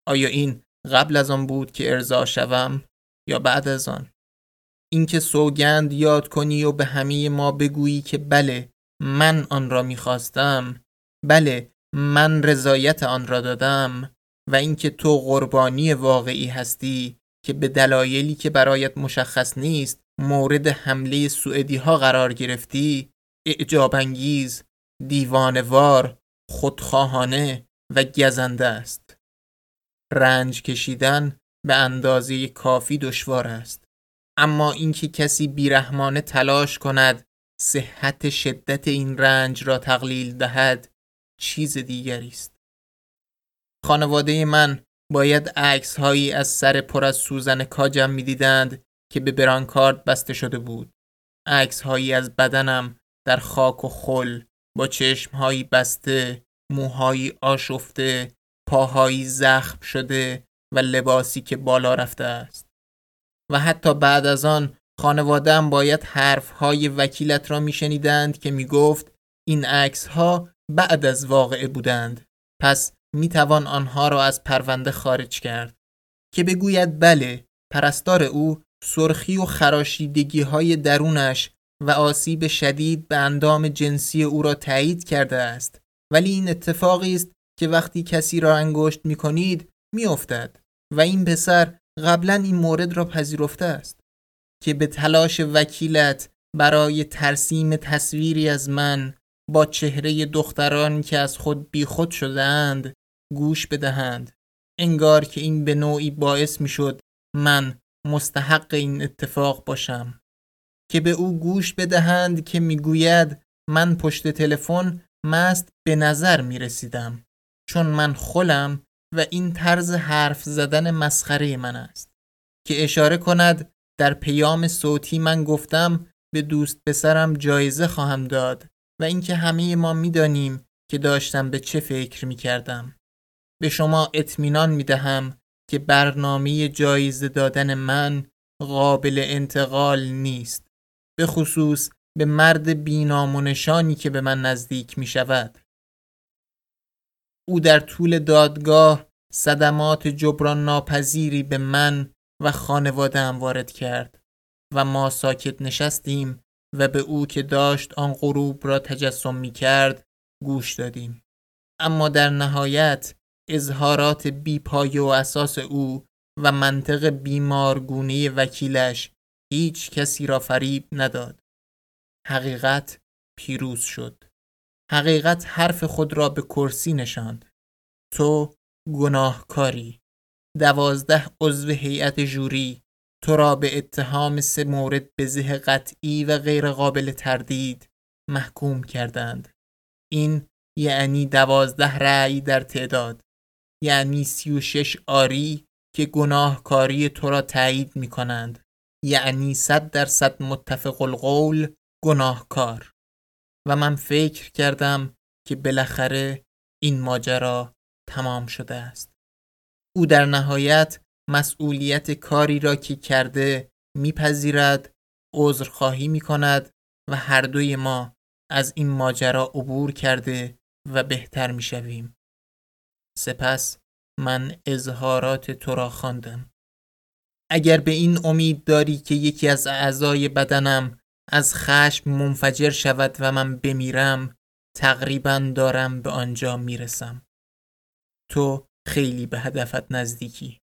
آیا این قبل از آن بود که ارضا شوم یا بعد از آن؟ اینکه سوگند یاد کنی و به همه ما بگویی که بله من آن را می‌خواستم بله من رضایت آن را دادم و اینکه تو قربانی واقعی هستی که به دلایلی که برایت مشخص نیست مورد حمله سوئدی ها قرار گرفتی اعجاب انگیز دیوانوار خودخواهانه و گزنده است. رنج کشیدن به اندازه کافی دشوار است. اما اینکه کسی بیرحمانه تلاش کند صحت شدت این رنج را تقلیل دهد چیز دیگری است. خانواده من باید عکس هایی از سر پر از سوزن کاجم می‌دیدند که به برانکارد بسته شده بود. عکس هایی از بدنم در خاک و خل با چشم هایی بسته، موهایی آشفته، پاهایی زخم شده و لباسی که بالا رفته است. و حتی بعد از آن خانوادم باید حرف های وکیلت را میشنیدند که می گفت این عکس ها بعد از واقعه بودند. پس می توان آنها را از پرونده خارج کرد که بگوید بله پرستار او سرخی و خراشیدگی های درونش و آسیب شدید به اندام جنسی او را تایید کرده است. ولی این اتفاقی است که وقتی کسی را انگشت می کنید می افتد و این پسر قبلا این مورد را پذیرفته است که به تلاش وکیلت برای ترسیم تصویری از من با چهره دختران که از خود بیخود شدهاند گوش بدهند. انگار که این به نوعی باعث می شد من مستحق این اتفاق باشم. که به او گوش بدهند که می‌گوید من پشت تلفن مست به نظر می رسیدم چون من خلم و این طرز حرف زدن مسخره من است. که اشاره کند در پیام صوتی من گفتم به دوست پسرم جایزه خواهم داد و اینکه همه ما می‌دانیم که داشتم به چه فکر می کردم. به شما اطمینان می دهم که برنامه جایزه دادن من قابل انتقال نیست. به خصوص به مرد بینام و نشانی که به من نزدیک می شود. او در طول دادگاه صدمات جبران ناپذیری به من و خانوادهام وارد کرد و ما ساکت نشستیم و به او که داشت آن غروب را تجسم می کرد گوش دادیم اما در نهایت اظهارات بیپایه و اساس او و منطق بیمارگونه وکیلش هیچ کسی را فریب نداد. حقیقت پیروز شد. حقیقت حرف خود را به کرسی نشاند. تو گناهکاری. دوازده عضو هیئت جوری تو را به اتهام سه مورد به زه قطعی و غیر قابل تردید محکوم کردند. این یعنی دوازده رأی در تعداد. یعنی سی و شش آری که گناهکاری تو را تایید می کنند یعنی صد درصد متفق القول گناهکار. و من فکر کردم که بالاخره این ماجرا تمام شده است. او در نهایت مسئولیت کاری را که کرده میپذیرد عذرخواهی می کند و هر دوی ما از این ماجرا عبور کرده و بهتر می شویم. سپس من اظهارات تو را خواندم. اگر به این امید داری که یکی از اعضای بدنم از خشم منفجر شود و من بمیرم تقریبا دارم به آنجا می‌رسم. تو خیلی به هدفت نزدیکی.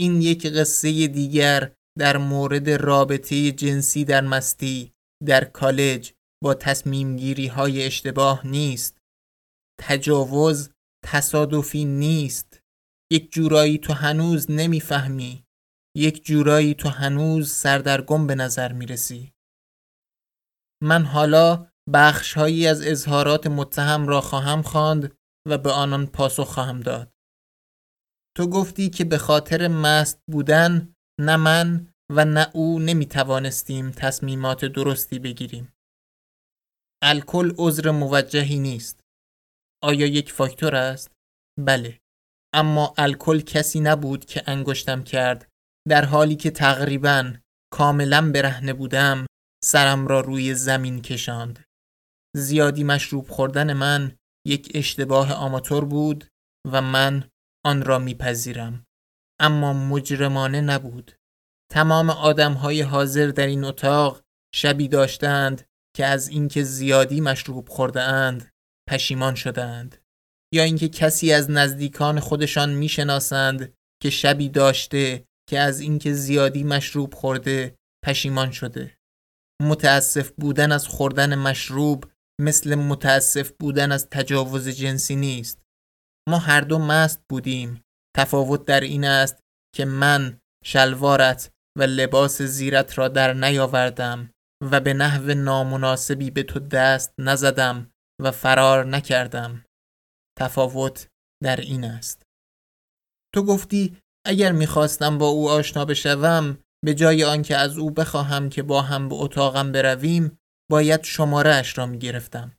این یک قصه دیگر در مورد رابطه جنسی در مستی در کالج با تصمیم گیری های اشتباه نیست. تجاوز تصادفی نیست. یک جورایی تو هنوز نمی‌فهمی. یک جورایی تو هنوز سردرگم به نظر می‌رسی. من حالا بخشهایی از اظهارات متهم را خواهم خواند و به آنان پاسخ خواهم داد. تو گفتی که به خاطر مست بودن نه من و نه او نمی توانستیم تصمیمات درستی بگیریم. الکل عذر موجهی نیست. آیا یک فاکتور است؟ بله. اما الکل کسی نبود که انگشتم کرد در حالی که تقریبا کاملا برهنه بودم سرم را روی زمین کشاند. زیادی مشروب خوردن من یک اشتباه آماتور بود و من آن را میپذیرم اما مجرمانه نبود تمام آدم های حاضر در این اتاق شبی داشتند که از اینکه زیادی مشروب خورده اند پشیمان شدند یا اینکه کسی از نزدیکان خودشان می‌شناسند که شبی داشته که از اینکه زیادی مشروب خورده پشیمان شده. متاسف بودن از خوردن مشروب مثل متاسف بودن از تجاوز جنسی نیست. ما هر دو مست بودیم. تفاوت در این است که من شلوارت و لباس زیرت را در نیاوردم و به نحو نامناسبی به تو دست نزدم و فرار نکردم. تفاوت در این است. تو گفتی اگر می‌خواستم با او آشنا بشوم به جای آنکه از او بخواهم که با هم به اتاقم برویم باید شماره اش را می‌گرفتم.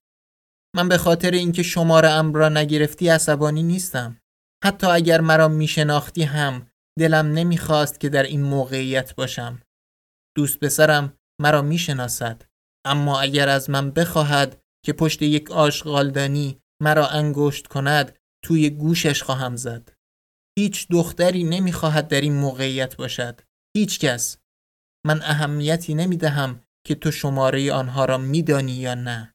من به خاطر اینکه شماره ام را نگرفتی عصبانی نیستم. حتی اگر مرا میشناختی هم دلم نمی‌خواست که در این موقعیت باشم. دوست پسرم مرا می‌شناسد اما اگر از من بخواهد که پشت یک آشغالدانی مرا انگشت کند توی گوشش خواهم زد. هیچ دختری نمی‌خواهد در این موقعیت باشد. هیچ کس. من اهمیتی نمی‌دهم که تو شماره آنها را میدانی یا نه.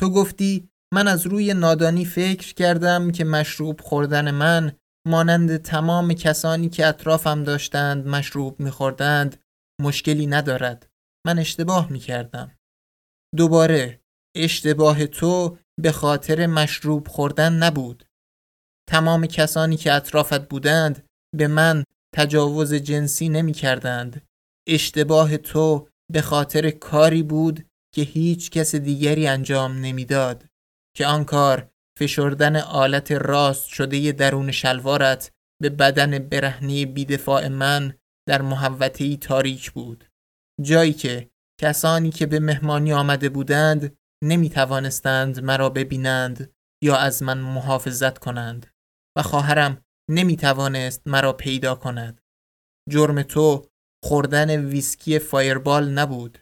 تو گفتی من از روی نادانی فکر کردم که مشروب خوردن من مانند تمام کسانی که اطرافم داشتند مشروب میخوردند مشکلی ندارد. من اشتباه می‌کردم. دوباره اشتباه تو به خاطر مشروب خوردن نبود تمام کسانی که اطرافت بودند به من تجاوز جنسی نمی کردند. اشتباه تو به خاطر کاری بود که هیچ کس دیگری انجام نمی‌داد که آن کار فشردن آلت راست شده درون شلوارت به بدن برهنه بیدفاع من در محوطه‌ای تاریک بود جایی که کسانی که به مهمانی آمده بودند نمی توانستند مرا ببینند یا از من محافظت کنند و خواهرم نمی توانست مرا پیدا کند. جرم تو خوردن ویسکی فایربال نبود.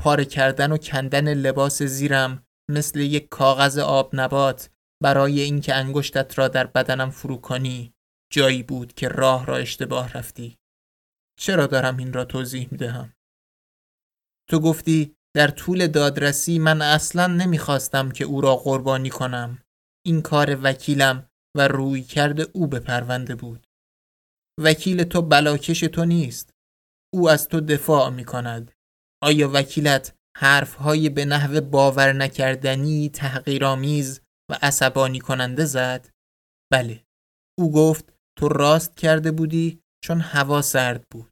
پاره کردن و کندن لباس زیرم مثل یک کاغذ آب نبات برای اینکه انگشتت را در بدنم فرو کنی جایی بود که راه را اشتباه رفتی. چرا دارم این را توضیح می دهم؟ تو گفتی در طول دادرسی من اصلا نمی‌خواستم که او را قربانی کنم. این کار وکیلم و روی کرده او به پرونده بود. وکیل تو بلاکش تو نیست. او از تو دفاع می کند آیا وکیلت حرفهای به نحو باور نکردنی تحقیرآمیز و عصبانی کننده زد؟ بله. او گفت تو راست کرده بودی چون هوا سرد بود.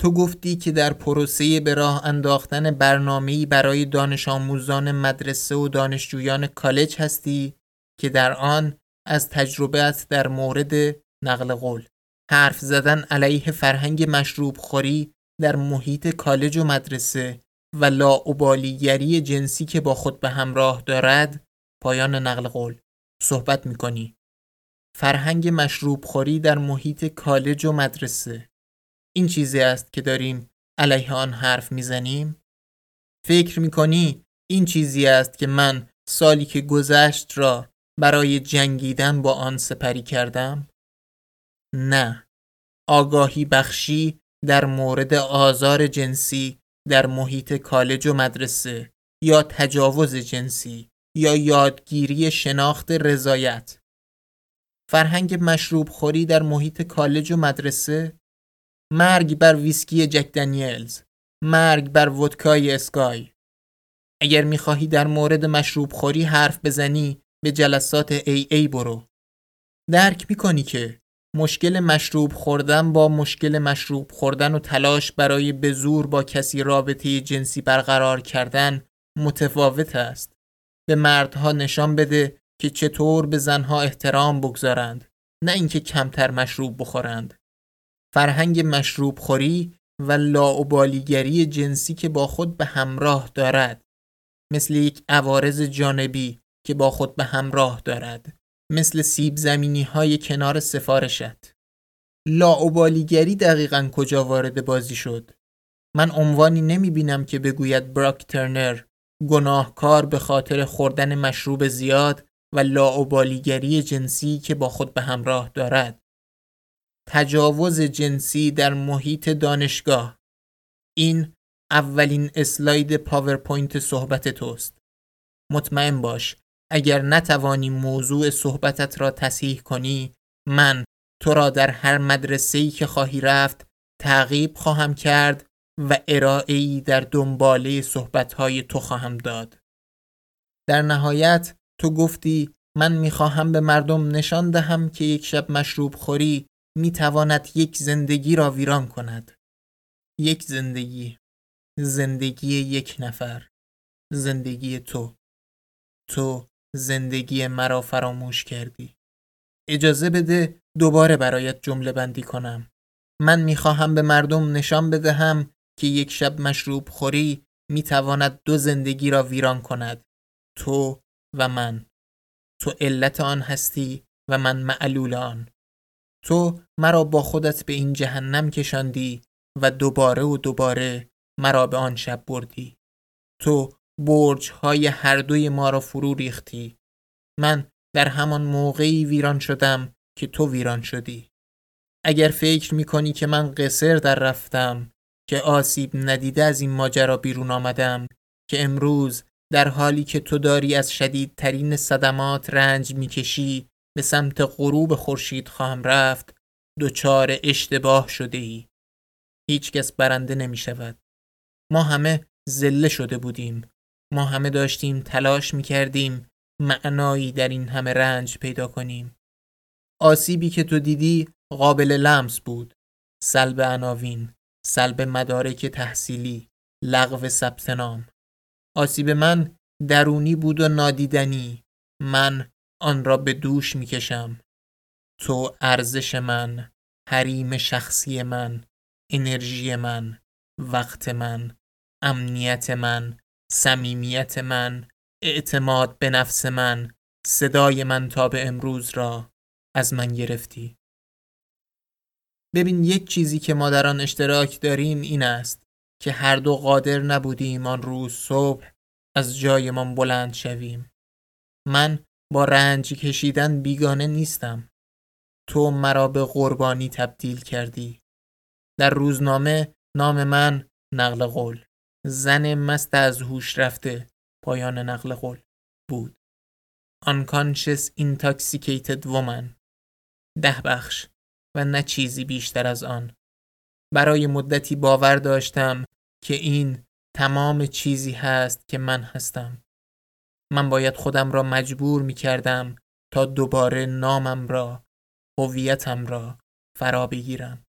تو گفتی که در پروسه به راه انداختن برنامه‌ای برای دانش آموزان مدرسه و دانشجویان کالج هستی که در آن از تجربهت در مورد نقل قول. حرف زدن علیه فرهنگ مشروب خوری در محیط کالج و مدرسه و لاعبالیگری جنسی که با خود به همراه دارد پایان نقل قول. صحبت می کنی. فرهنگ مشروب خوری در محیط کالج و مدرسه. این چیزی است که داریم علیه آن حرف می‌زنیم؟ فکر می‌کنی این چیزی است که من سالی که گذشت را برای جنگیدن با آن سپری کردم؟ نه آگاهی بخشی در مورد آزار جنسی در محیط کالج و مدرسه یا تجاوز جنسی یا یادگیری شناخت رضایت فرهنگ مشروب خوری در محیط کالج و مدرسه مرگ بر ویسکی جک دنیلز مرگ بر ودکای اسکای. اگر می‌خواهی در مورد مشروب خوری حرف بزنی به جلسات ای ای برو. درک می‌کنی که مشکل مشروب خوردن با مشکل مشروب خوردن و تلاش برای به زور با کسی رابطه جنسی برقرار کردن متفاوت است. به مردها نشان بده که چطور به زنها احترام بگذارند نه اینکه کمتر مشروب بخورند. فرهنگ مشروب خوری و لاعبالیگری جنسی که با خود به همراه دارد. مثل یک عوارض جانبی که با خود به همراه دارد. مثل سیب زمینی های کنار سفارشت. لاعبالیگری دقیقا کجا وارد بازی شد؟ من عنوانی نمی بینم که بگوید براک ترنر گناهکار به خاطر خوردن مشروب زیاد و لاابالیگری جنسی که با خود به همراه دارد. تجاوز جنسی در محیط دانشگاه. این اولین اسلاید پاورپوینت صحبت توست. مطمئن باش اگر نتوانی موضوع صحبتت را تصحیح کنی من تو را در هر مدرسه‌ای که خواهی رفت تعقیب خواهم کرد و ارائه‌ای در دنباله صحبتهای تو خواهم داد. در نهایت تو گفتی من می‌خواهم به مردم نشان دهم که یک شب مشروب خوری می تواند یک زندگی را ویران کند. یک زندگی. زندگی یک نفر. زندگی تو. تو زندگی مرا فراموش کردی. اجازه بده دوباره برایت جمله بندی کنم. من می‌خواهم به مردم نشان بدهم که یک شب مشروب خوری می‌تواند دو زندگی را ویران کند. تو و من. تو علت آن هستی و من معلول آن. تو مرا با خودت به این جهنم کشاندی و دوباره و دوباره مرا به آن شب بردی. تو برج های هر دوی ما را فرو ریختی. من در همان موقعی ویران شدم که تو ویران شدی. اگر فکر می کنی که من قصر در رفتم که آسیب ندیده از این ماجرا بیرون آمدم که امروز در حالی که تو داری از شدیدترین صدمات رنج می‌کشی به سمت غروب خورشید خواهم رفت دچار اشتباه شده ای. هیچ کس برنده نمی شود. ما همه زله شده بودیم. ما همه داشتیم تلاش می کردیم معنایی در این همه رنج پیدا کنیم. آسیبی که تو دیدی قابل لمس بود. سلب عناوین، سلب مدارک تحصیلی، لغو ثبت. آسیب من درونی بود و نادیدنی. من آن را به دوش می کشم. تو ارزش من، حریم شخصی من، انرژی من، وقت من، امنیت من، صمیمیت من، اعتماد به نفس من، صدای من تا به امروز را از من گرفتی. ببین یک چیزی که ما در آن اشتراک داریم این است که هر دو قادر نبودیم آن روز صبح از جایمان بلند شویم. من با رنج کشیدن بیگانه نیستم. تو مرا به قربانی تبدیل کردی. در روزنامه نام من نقل قول. زن مست از هوش رفته پایان نقل قول بود. Unconscious Intoxicated Woman. ده بخش و نه چیزی بیشتر از آن. برای مدتی باور داشتم که این تمام چیزی هست که من هستم. من باید خودم را مجبور می کردم تا دوباره نامم را هویتم را فرا بگیرم.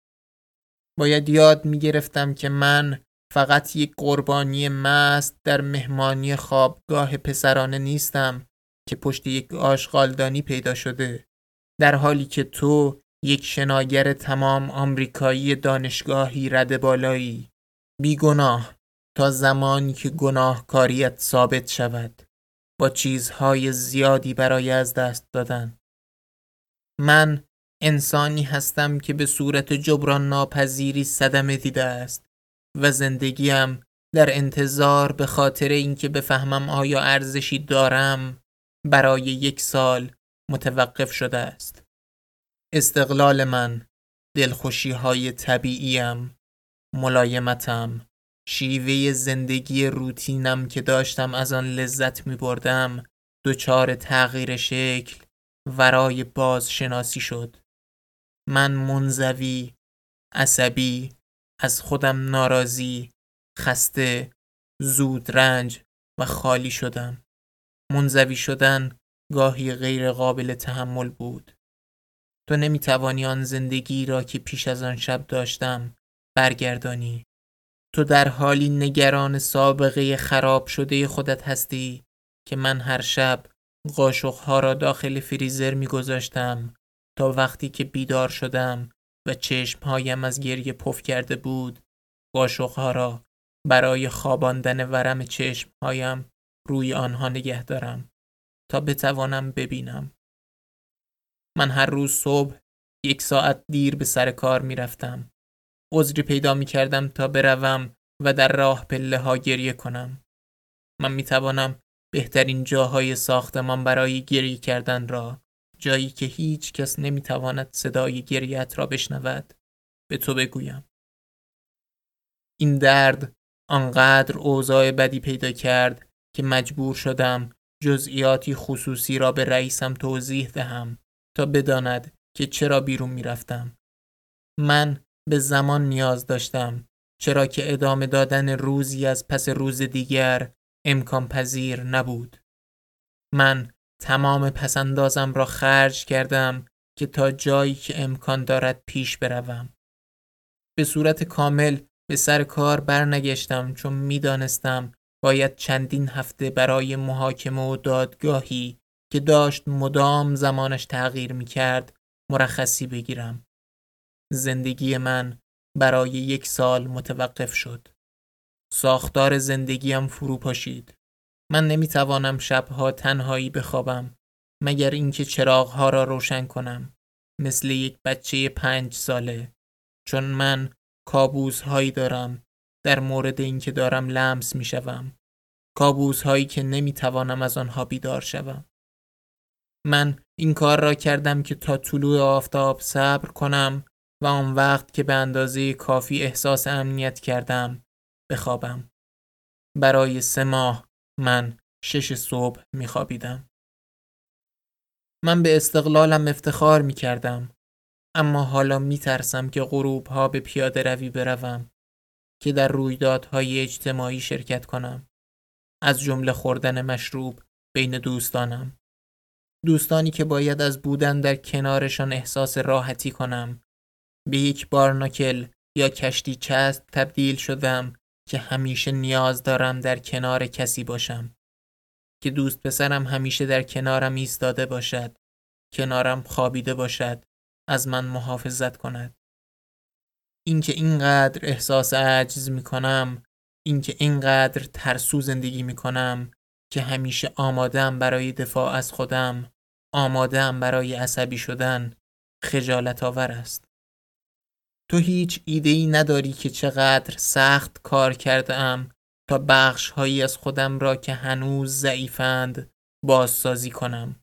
باید یاد می گرفتم که من فقط یک قربانی مست در مهمانی خوابگاه پسرانه نیستم که پشت یک آشغالدانی پیدا شده در حالی که تو یک شناگر تمام آمریکایی دانشگاهی رد بالایی. بیگناه تا زمانی که گناهکاریت ثابت شود. با چیزهای زیادی برای از دست دادن. من انسانی هستم که به صورت جبران ناپذیری صدمه دیده است و زندگیم در انتظار به خاطر اینکه بفهمم آیا ارزشی دارم برای یک سال متوقف شده است. استقلال من دلخوشی های طبیعیم ملایمتم شیوه زندگی روتینم که داشتم از آن لذت می بردم دچار تغییر شکل ورای بازشناسی شد. من منزوی عصبی از خودم ناراضی خسته زود رنج و خالی شدم. منزوی شدن گاهی غیر قابل تحمل بود. تو نمی توانی آن زندگی را که پیش از آن شب داشتم برگردانی. تو در حالی نگران سابقه خراب شده خودت هستی که من هر شب قاشقها را داخل فریزر می گذاشتم تا وقتی که بیدار شدم و چشمهایم از گریه پف کرده بود قاشقها را برای خواباندن ورم چشمهایم روی آنها نگه دارم تا بتوانم ببینم من هر روز صبح یک ساعت دیر به سر کار می رفتم. عذری پیدا می کردم تا بروم و در راه پله ها گریه کنم. من می توانم بهترین جاهای ساختمان برای گریه کردن را جایی که هیچ کس نمی تواند صدای گریت را بشنود به تو بگویم. این درد آنقدر اوضاع بدی پیدا کرد که مجبور شدم جزئیاتی خصوصی را به رئیسم توضیح دهم تا بداند که چرا بیرون می‌رفتم. من به زمان نیاز داشتم چرا که ادامه دادن روزی از پس روز دیگر امکان پذیر نبود. من تمام پسندازم را خرج کردم که تا جایی که امکان دارد پیش بروم. به صورت کامل به سر کار برنگشتم چون می‌دانستم باید چندین هفته برای محاکمه و دادگاهی که داشت مدام زمانش تغییر می کرد مرخصی بگیرم. زندگی من برای یک سال متوقف شد. ساختار زندگیم فرو پاشید. من نمی توانم شبها تنهایی بخوابم مگر اینکه چراغها را روشن کنم مثل یک بچه پنج ساله چون من کابوس هایی دارم در مورد اینکه دارم لمس می شوم. کابوس هایی که نمی توانم از آنها بیدار شوم. من این کار را کردم که تا طلوع آفتاب صبر کنم و آن وقت که به اندازه کافی احساس امنیت کردم بخوابم. برای سه ماه من شش صبح می خوابیدم. من به استقلالم افتخار می کردم. اما حالا می ترسم که غروب ها به پیاده روی بروم که در رویدادهای اجتماعی شرکت کنم. از جمله خوردن مشروب بین دوستانم. دوستانی که باید از بودن در کنارشان احساس راحتی کنم. به یک بارناکل یا کشتی چست تبدیل شدم که همیشه نیاز دارم در کنار کسی باشم. که دوست پسرم همیشه در کنارم ایستاده باشد. کنارم خوابیده باشد. از من محافظت کند. اینکه اینقدر احساس عجز می کنم اینکه اینقدر ترسو زندگی می کنم که همیشه آمادم برای دفاع از خودم آمادم برای عصبی شدن خجالت آور است تو هیچ ایده ای نداری که چقدر سخت کار کرده ام تا بخش هایی از خودم را که هنوز ضعیفند بازسازی کنم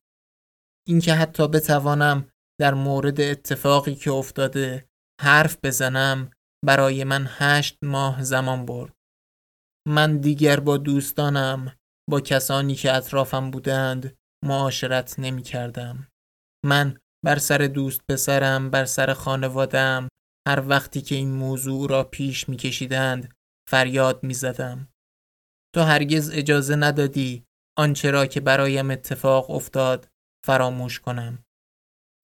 اینکه حتی بتوانم در مورد اتفاقی که افتاده حرف بزنم برای من هشت ماه زمان برد. من دیگر با دوستانم با کسانی که اطرافم بودند معاشرت نمی کردم. من بر سر دوست پسرم بر سر خانوادم هر وقتی که این موضوع را پیش می کشیدند فریاد می زدم. تو هرگز اجازه ندادی آنچه را که برایم اتفاق افتاد فراموش کنم.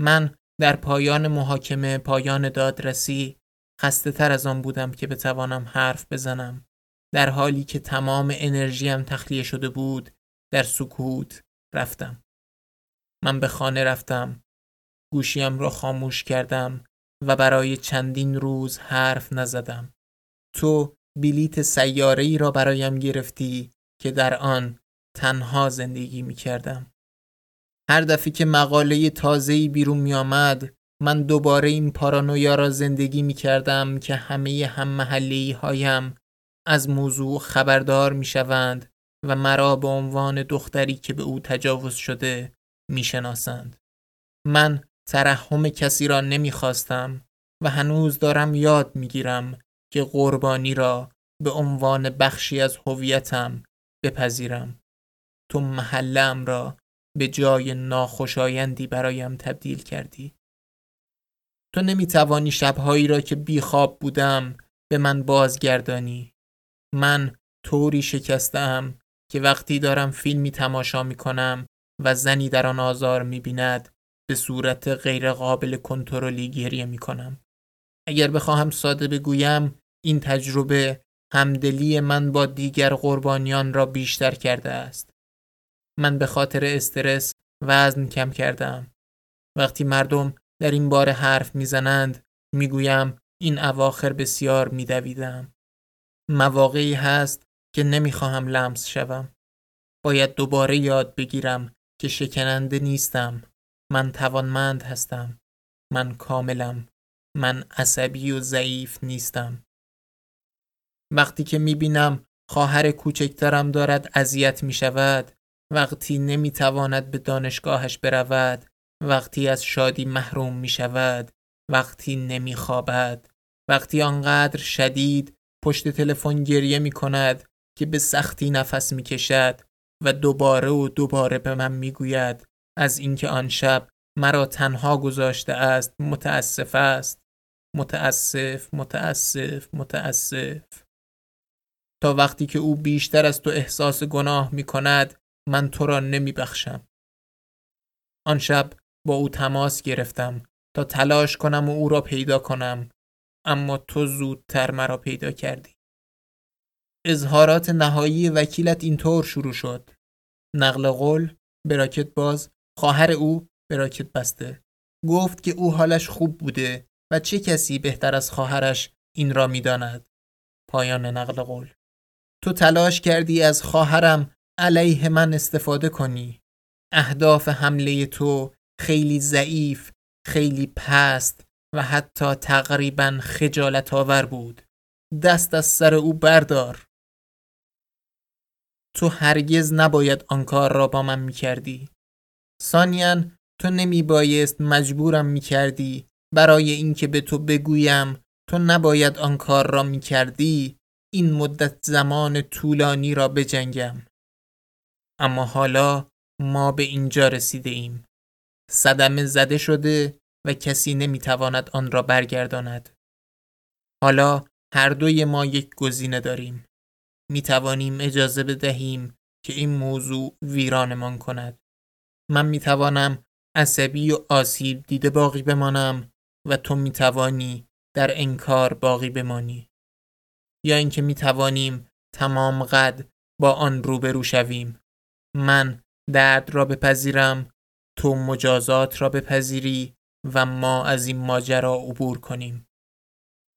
من در پایان محاکمه پایان دادرسی خسته تر از آن بودم که بتوانم حرف بزنم. در حالی که تمام انرژیم تخلیه شده بود در سکوت رفتم. من به خانه رفتم. گوشیم را خاموش کردم و برای چندین روز حرف نزدم. تو بلیت سیاره ای را برایم گرفتی که در آن تنها زندگی می کردم. هر دفعه که مقاله تازه‌ای بیرون می آمد من دوباره این پارانویا را زندگی می کردم که همه هم محلی هایم از موضوع خبردار می شوند و مرا به عنوان دختری که به او تجاوز شده می شناسند. من ترحم کسی را نمی خواستم و هنوز دارم یاد می گیرم که قربانی را به عنوان بخشی از هویتم بپذیرم. تو محلم را به جای ناخوشایندی برایم تبدیل کردی. تو نمی توانی شبهایی را که بیخواب بودم به من بازگردانی. من طوری شکستم که وقتی دارم فیلمی تماشا می کنم و زنی در آن آزار می بیند به صورت غیر قابل کنترلی گریه می کنم. اگر بخواهم ساده بگویم این تجربه همدلی من با دیگر قربانیان را بیشتر کرده است. من به خاطر استرس وزن کم کردم. وقتی مردم در این بار حرف می‌زنند می‌گویم این اواخر بسیار میدویدم. مواقعی هست که نمی‌خواهم لمس شوم. باید دوباره یاد بگیرم که شکننده نیستم. من توانمند هستم. من کاملم. من عصبی و ضعیف نیستم. وقتی که می‌بینم خواهر کوچکترم دارد اذیت می شود وقتی نمی تواند به دانشگاهش برود وقتی از شادی محروم می شود وقتی نمی خوابد وقتی آنقدر شدید پشت تلفن گریه می کند که به سختی نفس می کشد و دوباره و دوباره به من می گوید از اینکه آن شب مرا تنها گذاشته است متاسف است متاسف متاسف متاسف تا وقتی که او بیشتر از تو احساس گناه می کند من تو را نمی بخشم. آن شب با او تماس گرفتم تا تلاش کنم و او را پیدا کنم اما تو زودتر مرا پیدا کردی. اظهارات نهایی وکیلت اینطور شروع شد. نقل قول براکت باز خواهر او براکت بسته. گفت که او حالش خوب بوده و چه کسی بهتر از خواهرش این را می‌داند. پایان نقل قول. تو تلاش کردی از خواهرم علیه من استفاده کنی. اهداف حمله تو خیلی ضعیف خیلی پست و حتی تقریبا خجالت آور بود. دست از سر او بردار. تو هرگز نباید آن کار را با من می کردی سانیان تو نمی بایست مجبورم می کردی برای اینکه به تو بگویم تو نباید آن کار را می کردی این مدت زمان طولانی را بجنگم. اما حالا ما به اینجا رسیده ایم. صدمه زده شده و کسی نمی‌تواند آن را برگرداند. حالا هر دوی ما یک گزینه داریم. می توانیم اجازه بدهیم که این موضوع ویرانمان کند. من می توانم عصبی و آسیب دیده باقی بمانم و تو می توانی در انکار باقی بمانی. یا اینکه می توانیم تمام قد با آن روبرو شویم. من درد را بپذیرم تو مجازات را بپذیری و ما از این ماجرا عبور کنیم.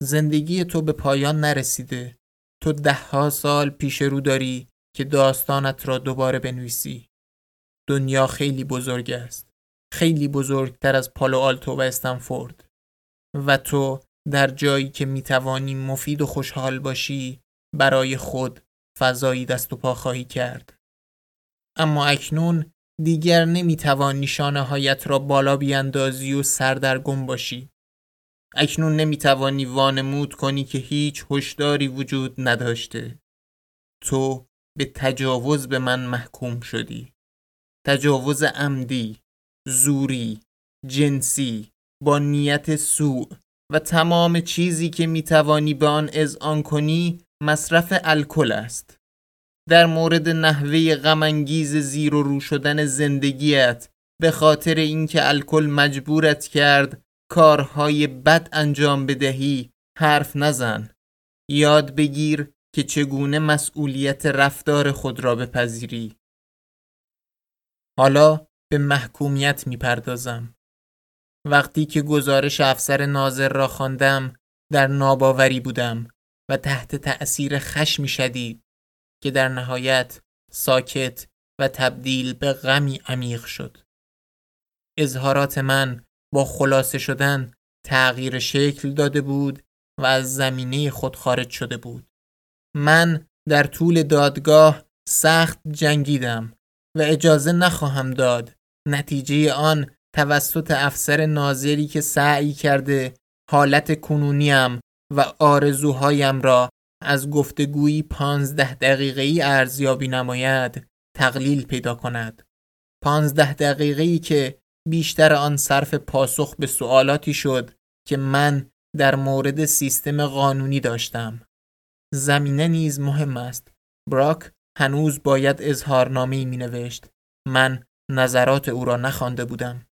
زندگی تو به پایان نرسیده. تو دهها سال پیش رو داری که داستانت را دوباره بنویسی. دنیا خیلی بزرگ است. خیلی بزرگتر از پالو آلتو و استنفورد. و تو در جایی که می‌توانی مفید و خوشحال باشی برای خود فضایی دست و پا خواهی کرد. اما اکنون دیگر نمی‌توان نشانه هایت را بالا بیاندازی و سردرگم باشی. اکنون نمی‌توانی وانمود کنی که هیچ هشداری وجود نداشته. تو به تجاوز به من محکوم شدی. تجاوز عمدی زوری جنسی با نیت سوء و تمام چیزی که می‌توانی به آن اذعان کنی مصرف الکل است. در مورد نحوه غمانگیز زیر و رو شدن زندگیت به خاطر اینکه الکل مجبورت کرد کارهای بد انجام بدهی حرف نزن. یاد بگیر که چگونه مسئولیت رفتار خود را بپذیری. حالا به محکومیت می‌پردازم وقتی که گزارش افسر ناظر را خواندم در ناباوری بودم و تحت تأثیر خشمی شدید که در نهایت ساکت و تبدیل به غمی عمیق شد. اظهارات من با خلاصه شدن تغییر شکل داده بود و از زمینه خود خارج شده بود. من در طول دادگاه سخت جنگیدم و اجازه نخواهم داد نتیجه آن توسط افسر ناظری که سعی کرده حالت کنونیم و آرزوهایم را از گفتگویی پانزده دقیقه‌ای ارزیابی نماید تقلیل پیدا کند. پانزده دقیقه‌ای که بیشتر آن صرف پاسخ به سوالاتی شد که من در مورد سیستم قانونی داشتم. زمینه نیز مهم است. براک هنوز باید اظهارنامه می نوشت. من نظرات او را نخوانده بودم.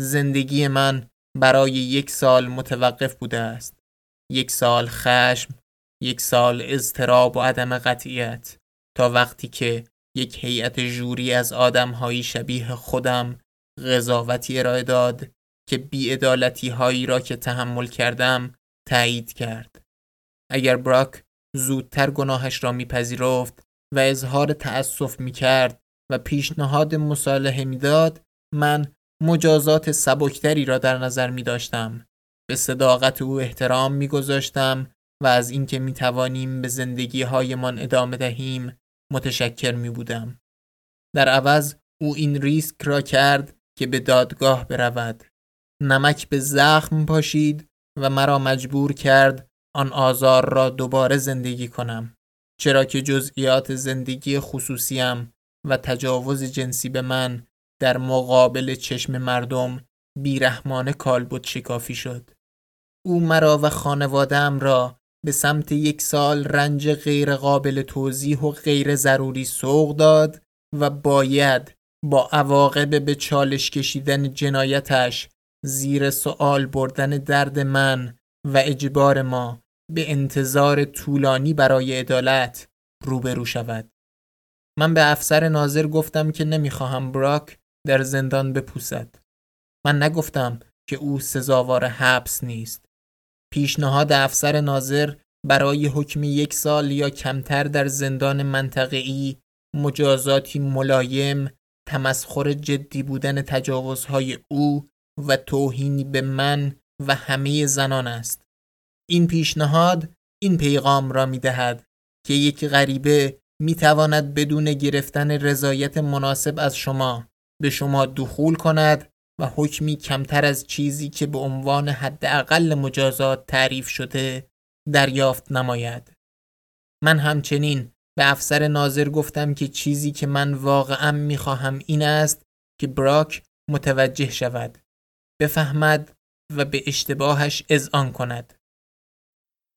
زندگی من برای یک سال متوقف بوده است. یک سال خشم، یک سال اضطراب و عدم قطعیت تا وقتی که یک هیئت جوری از آدمهایی شبیه خودم قضاوتی ارائه داد که بیعدالتی هایی را که تحمل کردم تایید کرد. اگر براک زودتر گناهش را میپذیرفت و اظهار تأسف می‌کرد و پیشنهاد مصالحه می‌داد من مجازات سبکتری را در نظر می داشتم. به صداقت او احترام می گذاشتم و از اینکه می توانیم به زندگی هایمان ادامه دهیم متشکر می بودم. در عوض او این ریسک را کرد که به دادگاه برود. نمک به زخم پاشید و مرا مجبور کرد آن آزار را دوباره زندگی کنم. چرا که جزئیات زندگی خصوصیم و تجاوز جنسی به من در مقابل چشم مردم بیرحمانه کالبد شکافی شد. او مرا و خانوادم را به سمت یک سال رنج غیر قابل توضیح و غیر ضروری سوق داد و باید با عواقب به چالش کشیدن جنایتش زیر سوال بردن درد من و اجبار ما به انتظار طولانی برای عدالت روبرو شود. من به افسر ناظر گفتم که نمی‌خواهم براک در زندان بپوسد. من نگفتم که او سزاوار حبس نیست. پیشنهاد افسر ناظر برای حکم یک سال یا کمتر در زندان منطقه‌ای مجازاتی ملایم تمسخر جدی بودن تجاوزهای او و توهینی به من و همه زنان است. این پیشنهاد این پیغام را می دهد که یک غریبه می تواند بدون گرفتن رضایت مناسب از شما به شما دخول کند و حکمی کمتر از چیزی که به عنوان حداقل مجازات تعریف شده دریافت نماید. من همچنین به افسر ناظر گفتم که چیزی که من واقعا می‌خواهم این است که براک متوجه شود بفهمد و به اشتباهش اذعان کند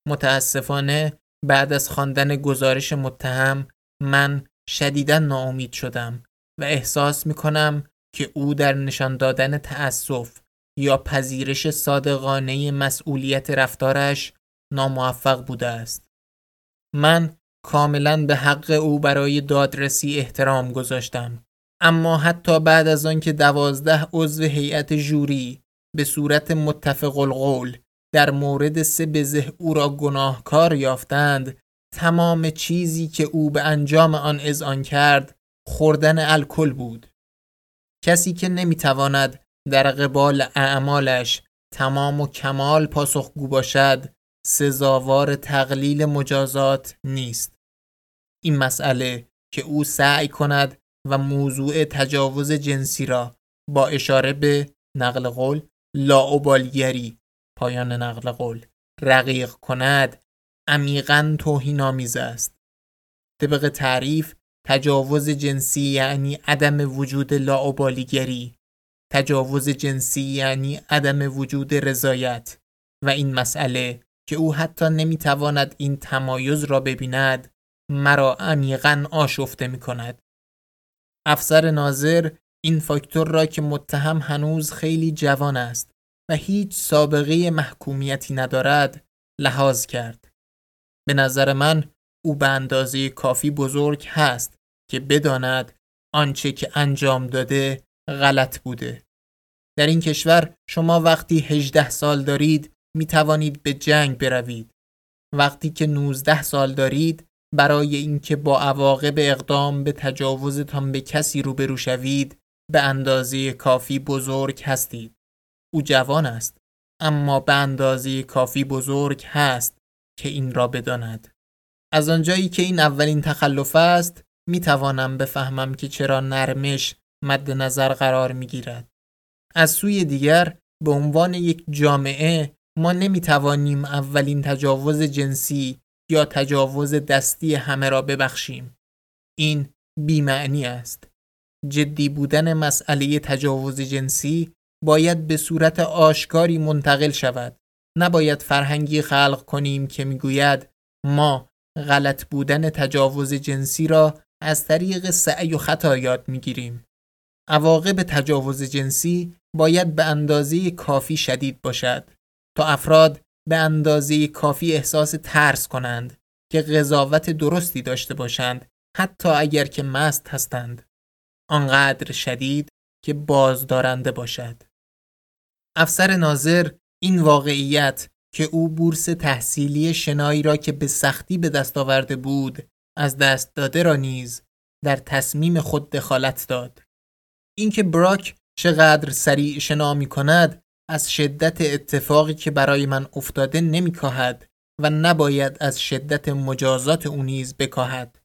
متاسفانه بعد از خواندن گزارش متهم من شدیدا ناامید شدم و احساس می کنم که او در نشان دادن تأسف یا پذیرش صادقانه مسئولیت رفتارش ناموفق بوده است. من کاملا به حق او برای دادرسی احترام گذاشتم. اما حتی بعد از آنکه دوازده عضو هیئت جوری به صورت متفق القول در مورد سه بزه او را گناهکار یافتند. تمام چیزی که او به انجام آن اذعان کرد خوردن الکل بود. کسی که نمی‌تواند در قبال اعمالش تمام و کمال پاسخگو باشد سزاوار تقلیل مجازات نیست. این مسئله که او سعی کند و موضوع تجاوز جنسی را با اشاره به نقل قول لاعبالگری پایان نقل قول. رقیق کند عمیقا توهینآمیز است. طبق تعریف تجاوز جنسی یعنی عدم وجود لاعبالیگری تجاوز جنسی یعنی عدم وجود رضایت. و این مسئله که او حتی نمی‌تواند این تمایز را ببیند مرا عمیقا آشفته می کند. افسر ناظر این فاکتور را که متهم هنوز خیلی جوان است. و هیچ سابقه محکومیتی ندارد لحاظ کرد. به نظر من او به اندازه کافی بزرگ هست که بداند آنچه که انجام داده غلط بوده. در این کشور شما وقتی 18 سال دارید می توانید به جنگ بروید. وقتی که 19 سال دارید برای اینکه با عواقب اقدام به تجاوزتان به کسی روبرو شوید به اندازه کافی بزرگ هستید. او جوان است اما به اندازه کافی بزرگ هست که این را بداند. از آنجایی که این اولین تخلف است می توانم بفهمم که چرا نرمش مد نظر قرار می گیرد. از سوی دیگر به عنوان یک جامعه ما نمی توانیم اولین تجاوز جنسی یا تجاوز دستی همه را ببخشیم. این بیمعنی است. جدی بودن مسئله تجاوز جنسی باید به صورت آشکاری منتقل شود. نباید فرهنگی خلق کنیم که می‌گوید ما غلط بودن تجاوز جنسی را از طریق سعی و خطا یاد می‌گیریم. عواقب تجاوز جنسی باید به اندازه کافی شدید باشد تا افراد به اندازه کافی احساس ترس کنند که قضاوت درستی داشته باشند حتی اگر که مست هستند. آنقدر شدید که بازدارنده باشد. افسر ناظر این واقعیت که او بورس تحصیلی شنایی را که به سختی به دست آورده بود از دست داده را نیز در تصمیم خود دخالت داد. اینکه براک چقدر سریع شنا می کند از شدت اتفاقی که برای من افتاده نمی کاهد و نباید از شدت مجازات او نیز بکاهد.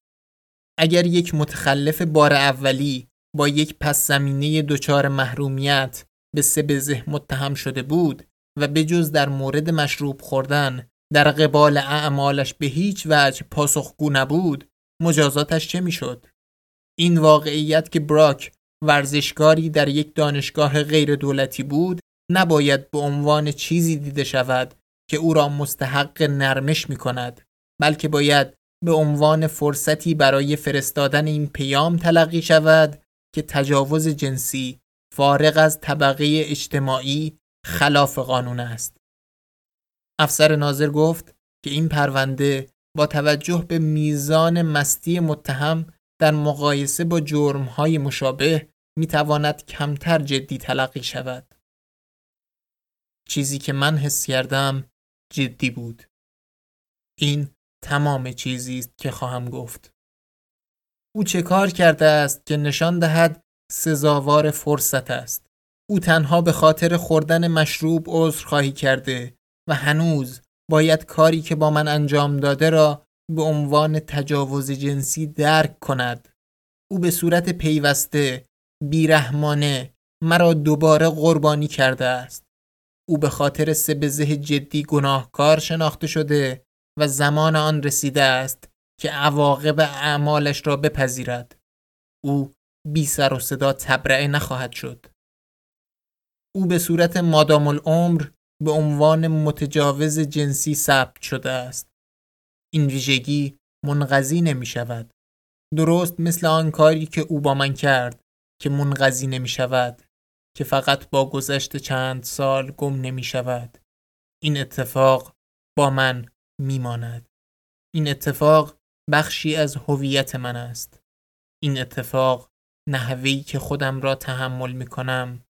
اگر یک متخلف بار اولی با یک پس زمینه دچار محرومیت به سه بزه متهم شده بود و به جز در مورد مشروب خوردن در قبال اعمالش به هیچ وجه پاسخگو نبود مجازاتش چه می‌شد؟ این واقعیت که براک ورزشکاری در یک دانشگاه غیر دولتی بود نباید به عنوان چیزی دیده شود که او را مستحق نرمش می کند بلکه باید به عنوان فرصتی برای فرستادن این پیام تلقی شود که تجاوز جنسی فارغ از طبقه اجتماعی خلاف قانون است. افسر ناظر گفت که این پرونده با توجه به میزان مستی متهم در مقایسه با جرمهای مشابه می‌تواند کمتر جدی تلقی شود. چیزی که من حس کردم جدی بود. این تمام چیزی است که خواهم گفت. او چه کار کرده است که نشان دهد سزاوار فرصت است. او تنها به خاطر خوردن مشروب خواهی کرده و هنوز باید کاری که با من انجام داده را به عنوان تجاوز جنسی درک کند. او به صورت پیوسته بیرحمانه مرا دوباره قربانی کرده است. او به خاطر سبزه جدی گناهکار شناخته شده و زمان آن رسیده است که عواقب اعمالش را بپذیرد. او بی سر و صدا تبرئه نخواهد شد. او به صورت مادام العمر به عنوان متجاوز جنسی ثبت شده است. این ویژگی منقضی نمی شود. درست مثل آن کاری که او با من کرد که منقضی نمی شود که فقط با گذشت چند سال گم نمی شود. این اتفاق با من می ماند. این اتفاق بخشی از هویت من است. این اتفاق نحوی که خودم را تحمل می کنم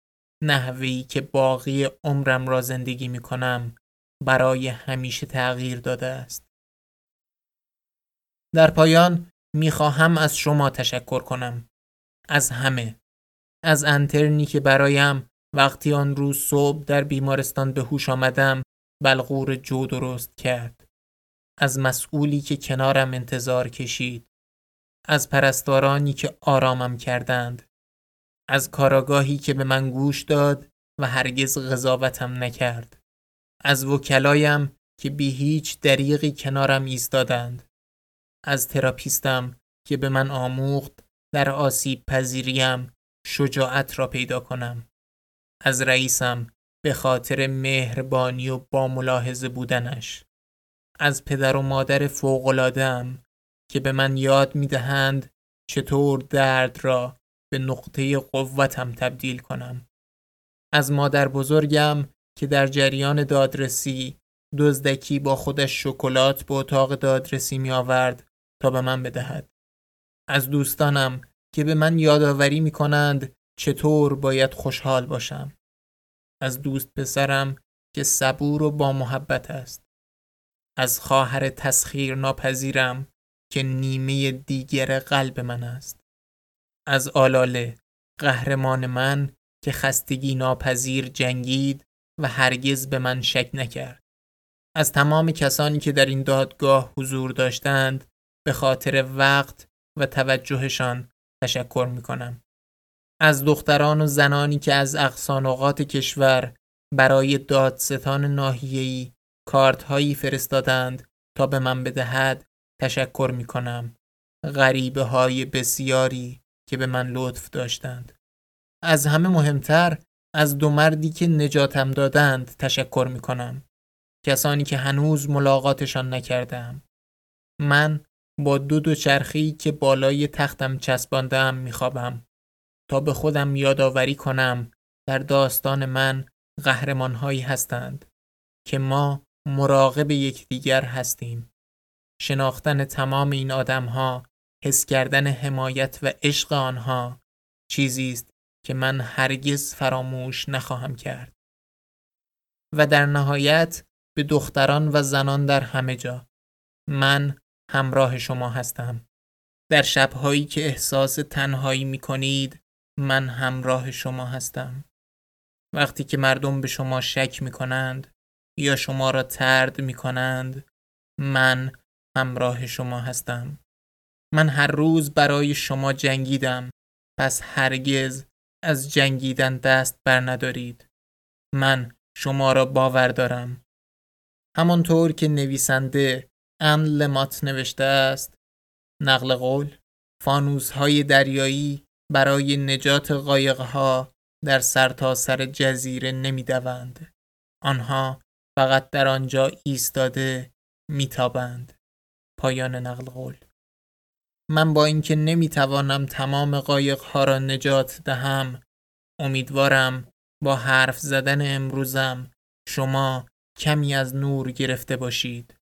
نحوی که باقی عمرم را زندگی می کنم برای همیشه تغییر داده است. در پایان می خواهم از شما تشکر کنم. از همه. از انترنی که برایم وقتی آن روز صبح در بیمارستان به هوش آمدم بلغور جو درست کرد. از مسئولی که کنارم انتظار کشید. از پرستارانی که آرامم کردند از کاراگاهی که به من گوش داد و هرگز قضاوتم نکرد از وکلایم که بی هیچ دریغی کنارم ایستادند از تراپیستم که به من آموخت در آسیب پذیریم شجاعت را پیدا کنم از رئیسم به خاطر مهربانی و با ملاحظه بودنش از پدر و مادر فوقلادم که به من یاد می دهند چطور درد را به نقطه قوتم تبدیل کنم. از مادر بزرگم که در جریان دادرسی دزدکی با خودش شکلات به اتاق دادرسی می آورد تا به من بدهد. از دوستانم که به من یادآوری می کنند چطور باید خوشحال باشم. از دوست پسرم که صبور و با محبت است. از خواهر تسخیر ناپذیرم که نیمه دیگر قلب من است از آلاله قهرمان من که خستگی ناپذیر جنگید و هرگز به من شک نکرد از تمام کسانی که در این دادگاه حضور داشتند به خاطر وقت و توجهشان تشکر می کنم. از دختران و زنانی که از اقصانقات کشور برای دادستان کارت هایی فرستادند تا به من بدهد تشکر می کنم. غریبه های بسیاری که به من لطف داشتند. از همه مهمتر از دو مردی که نجاتم دادند تشکر می کنم. کسانی که هنوز ملاقاتشان نکردم. من با دو دو چرخی که بالای تختم چسباندم میخوابم تا به خودم یادآوری کنم در داستان من قهرمانهایی هستند که ما مراقب یکدیگر هستیم شناختن تمام این آدمها حس کردن حمایت و عشق آنها چیزی است که من هرگز فراموش نخواهم کرد. و در نهایت به دختران و زنان در همه جا. من همراه شما هستم. در شبهایی که احساس تنهایی می کنید من همراه شما هستم. وقتی که مردم به شما شک می کنند یا شما را ترد می کنند من همراه شما هستم من هر روز برای شما جنگیدم پس هرگز از جنگیدن دست بر ندارید من شما را باور دارم همانطور که نویسنده ان لمات نوشته است نقل قول فانوس های دریایی برای نجات قایقها در سرتاسر سر جزیره نمی‌دوند. آنها فقط در آنجا ایستاده میتابند. پایان نقل قول من با اینکه نمی‌توانم تمام قایقها را نجات دهم امیدوارم با حرف زدن امروزم شما کمی از نور گرفته باشید.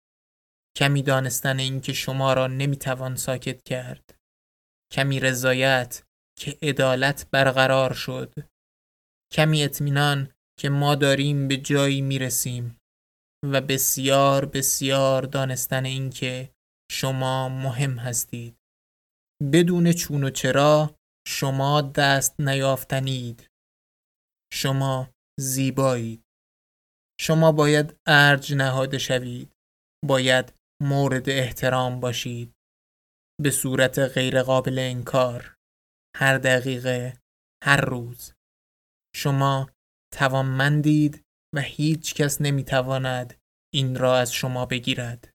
کمی دانستن اینکه شما را نمی‌توان ساکت کرد. کمی رضایت که عدالت برقرار شد. کمی اطمینان که ما داریم به جایی می‌رسیم و بسیار بسیار دانستن اینکه شما مهم هستید. بدون چون و چرا شما دست نیافتنید. شما زیبایید. شما باید ارج نهاده شوید. باید مورد احترام باشید. به صورت غیرقابل انکار. هر دقیقه. هر روز. شما توانمندید و هیچ کس نمی‌تواند این را از شما بگیرد.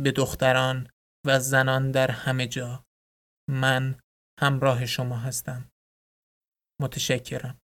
به دختران و زنان در همه جا. من همراه شما هستم. متشکرم.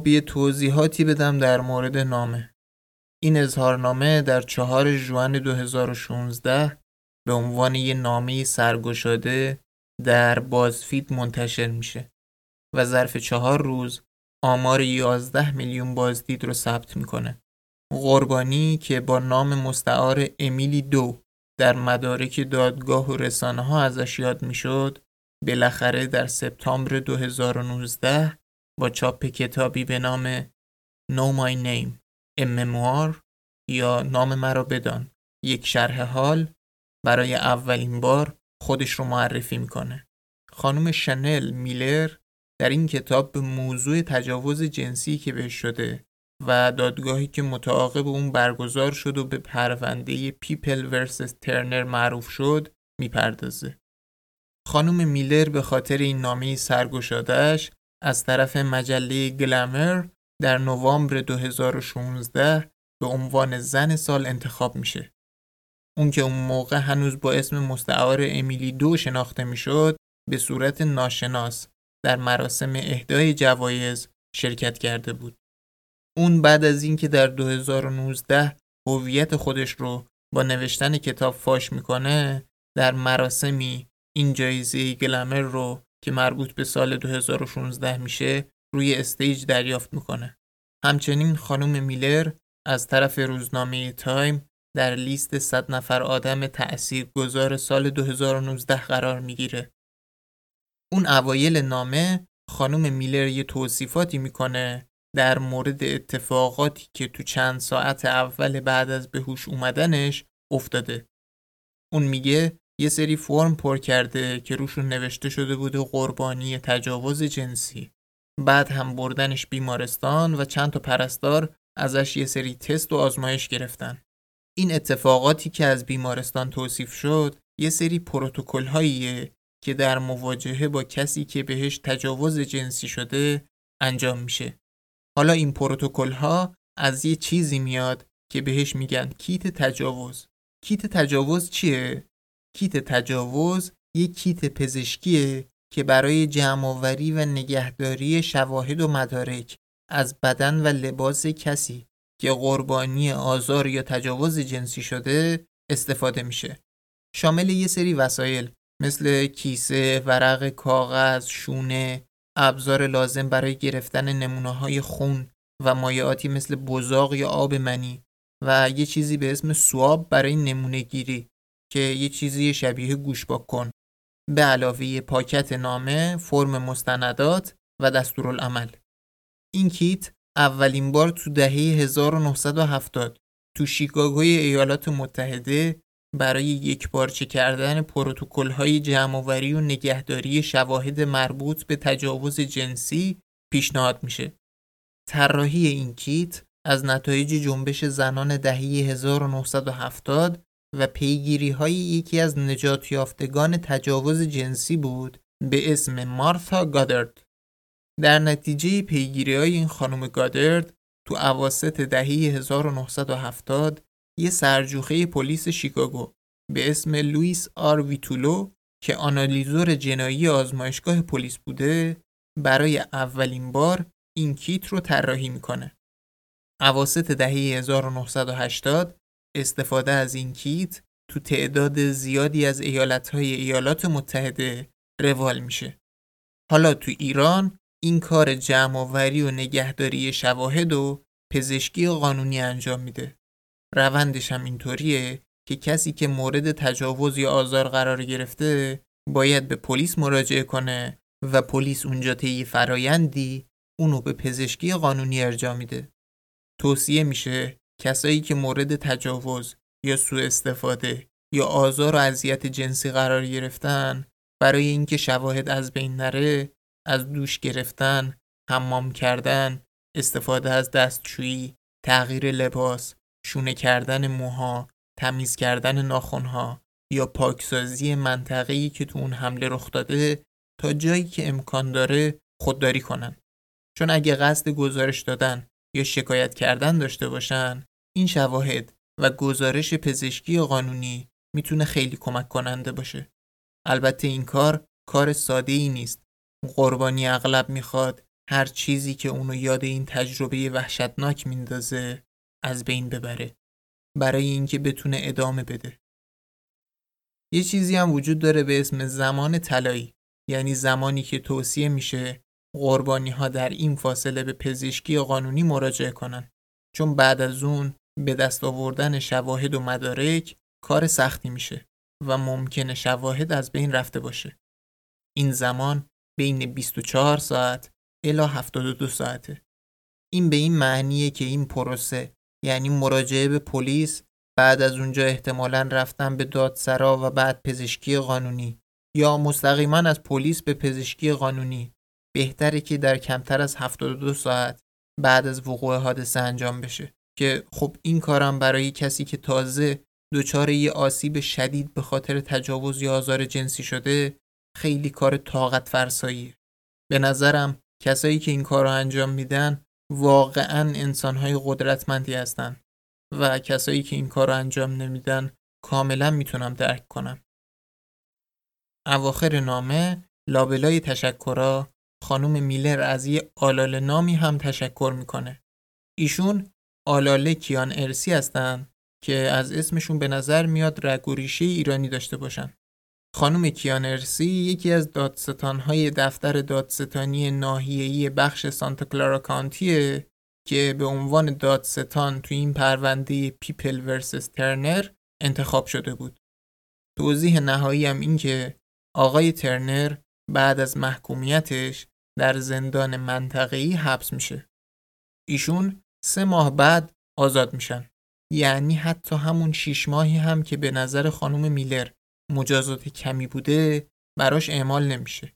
خب یه توضیحاتی بدم در مورد نامه این اظهارنامه در چهار جوان 2016 به عنوان یه نامه سرگشاده در بازفید منتشر میشه و ظرف چهار روز آمار 11 میلیون بازدید رو ثبت می‌کنه. قربانی که با نام مستعار امیلی دو در مدارک دادگاه و رسانه ها ازش یاد می‌شد بالاخره در سپتامبر 2019 با چاپ کتابی به نام Know My Name A Memoir یا نام مرا بدان یک شرح حال برای اولین بار خودش رو معرفی می‌کنه. خانم شنل میلر در این کتاب به موضوع تجاوز جنسی که بهش شده و دادگاهی که متعاقب اون برگزار شد و به پرونده People versus Turner معروف شد می‌پردازه. خانم میلر به خاطر این نامه سرگشادهش از طرف مجله گلمر در نوامبر 2016 به عنوان زن سال انتخاب میشه. اون که اون موقع هنوز با اسم مستعار امیلی دو شناخته می‌شد به صورت ناشناس در مراسم اهدای جوایز شرکت کرده بود. اون بعد از اینکه در 2019 هویت خودش رو با نوشتن کتاب فاش می‌کنه در مراسمی این جایزه Glamour رو که مربوط به سال 2016 میشه روی stage دریافت می‌کنه. همچنین خانم میلر از طرف روزنامه تایم در لیست 100 نفر آدم تأثیر گذار سال 2019 قرار می‌گیره. اون اوایل نامه خانم میلر یه توصیفاتی می‌کنه در مورد اتفاقاتی که تو چند ساعت اول بعد از به هوش اومدنش افتاده. اون میگه یه سری فرم پر کرده که روشون نوشته شده بوده قربانی تجاوز جنسی. بعد هم بردنش بیمارستان و چند تا پرستار ازش یه سری تست و آزمایش گرفتن. این اتفاقاتی که از بیمارستان توصیف شد یه سری پروتکل هاییه که در مواجهه با کسی که بهش تجاوز جنسی شده انجام میشه. حالا این پروتکل ها از یه چیزی میاد که بهش میگن کیت تجاوز. کیت تجاوز چیه؟ کیت تجاوز یه کیت پزشکیه که برای جمعآوری و نگهداری شواهد و مدارک از بدن و لباس کسی که قربانی آزار یا تجاوز جنسی شده استفاده میشه. شامل یه سری وسایل مثل کیسه، ورق کاغذ، شونه، ابزار لازم برای گرفتن نمونه های خون و مایعاتی مثل بزاق یا آب منی و یه چیزی به اسم سواب برای نمونه گیری که یه چیزی شبیه گوشباک کن به علاوه پاکت نامه، فرم مستندات و دستورالعمل. این کیت اولین بار تو دهه 1970 تو شیکاگوی ایالات متحده برای یک بارچه کردن پروتکل های جمعآوری و نگهداری شواهد مربوط به تجاوز جنسی پیشنهاد میشه. طراحی این کیت از نتایج جنبش زنان دهه 1970 و پیگیری های یکی از نجات یافتگان تجاوز جنسی بود به اسم مارتا گادرد. در نتیجه پیگیری های این خانم گادرد تو عواست دهه 1970 یه سرجوخه پلیس شیکاگو به اسم لوئیس آر ویتولو که آنالیزور جنایی آزمایشگاه پلیس بوده برای اولین بار این کیت رو طراحی می‌کنه. اواسط دهه 1980 استفاده از این کیت تو تعداد زیادی از ایالتهای ایالات متحده روال میشه. حالا تو ایران این کار جمعآوری و نگهداری شواهد و پزشکی قانونی انجام میده. روندش هم اینطوریه که کسی که مورد تجاوز یا آزار قرار گرفته باید به پلیس مراجعه کنه و پلیس اونجا طی فرایندی اونو به پزشکی قانونی ارجاع میده. توصیه میشه کسایی که مورد تجاوز یا سوء استفاده یا آزار و اذیت جنسی قرار گرفتن برای اینکه شواهد از بین نره از دوش گرفتن، حمام کردن، استفاده از دستشویی، تغییر لباس، شونه کردن موها، تمیز کردن ناخونها یا پاکسازی منطقه‌ای که تو اون حمله رخ داده تا جایی که امکان داره خودداری کنن. چون اگه قصد گزارش دادن یا شکایت کردن داشته باشن این شواهد و گزارش پزشکی قانونی می‌تونه خیلی کمک کننده باشه. البته این کار کار ساده ای نیست. قربانی اغلب می‌خواد هر چیزی که اونو یاد این تجربه وحشتناک میندازه از بین ببره برای اینکه بتونه ادامه بده. یه چیزی هم وجود داره به اسم زمان طلایی یعنی زمانی که توصیه میشه قربانی ها در این فاصله به پزشکی قانونی مراجعه کنن چون بعد از اون به دست آوردن شواهد و مدارک کار سختی میشه و ممکنه شواهد از بین رفته باشه. این زمان بین 24 ساعت الا 72 ساعته. این به این معنیه که این پروسه یعنی مراجعه به پلیس بعد از اونجا احتمالا رفتن به دادسرا و بعد پزشکی قانونی یا مستقیما از پلیس به پزشکی قانونی بهتره که در کمتر از 72 ساعت بعد از وقوع حادثه انجام بشه که خب این کارم برای کسی که تازه دچار یه آسیب شدید به خاطر تجاوز یا آزار جنسی شده خیلی کار طاقت فرساییه. به نظرم کسایی که این کار رو انجام میدن واقعا انسانهای قدرتمندی هستن و کسایی که این کار رو انجام نمیدن کاملا می‌تونم درک کنم. اواخر نامه لابلای تشکرا خانم میلر از یه آلاله نامی هم تشکر می‌کنه. ایشون آلاله کیانرسی هستن که از اسمشون به نظر میاد رگ و ریشه ایرانی داشته باشن خانم کیانرسی یکی از دادستانهای دفتر دادستانی ناحیه‌ای بخش سانتا کلارا County ه که به عنوان دادستان تو این پرونده People versus Turner انتخاب شده بود. توضیح نهایی هم این که آقای ترنر بعد از محکومیتش در زندان منطقه‌ای حبس میشه. ایشون سه ماه بعد آزاد میشن. یعنی حتی همون شیش ماهی هم که به نظر خانم میلر مجازات کمی بوده براش اعمال نمیشه.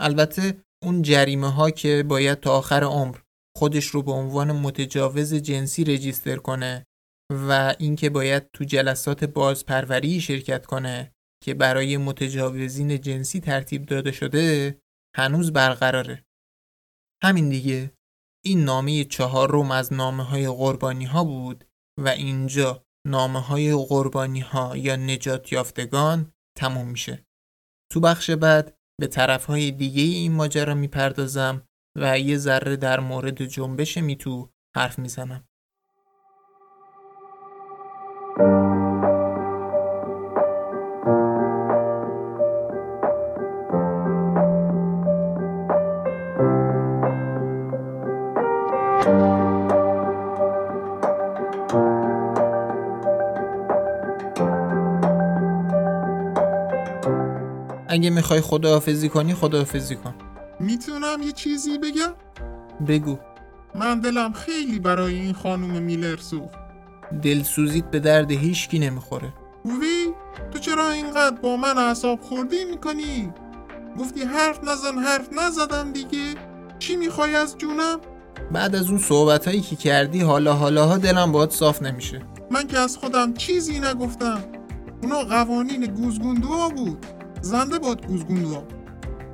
البته اون جریمه ها که باید تا آخر عمر خودش رو به عنوان متجاوز جنسی رجیستر کنه و اینکه باید تو جلسات بازپروری شرکت کنه که برای متجاوزین جنسی ترتیب داده شده هنوز برقراره. همین دیگه این نامه چهار روم از نامه های قربانی ها بود و اینجا نامه های قربانی ها یا نجات یافتگان تموم میشه. تو بخش بعد به طرف های دیگه این ماجرا می‌پردازم و یه ذره در مورد جنبش میتو حرف می‌زنم. اگه می‌خوای خداحافظی کنی خداحافظی کن. می‌تونم یه چیزی بگم؟ بگو. من دلم خیلی برای این خانم میلر سوخت دلسوزیت به درد هیچکی نمی‌خوره. وی تو چرا اینقدر با من اعصاب خوردی می‌کنی؟ گفتی حرف نزن حرف نزدم دیگه. چی می‌خوای از جونم؟ بعد از اون صحبت هایی که کردی حالا حالاها دلم باید صاف نمیشه. من که از خودم چیزی نگفتم. اونا قوانین گوزگوندوها بود. زنده باد گوزگوندوها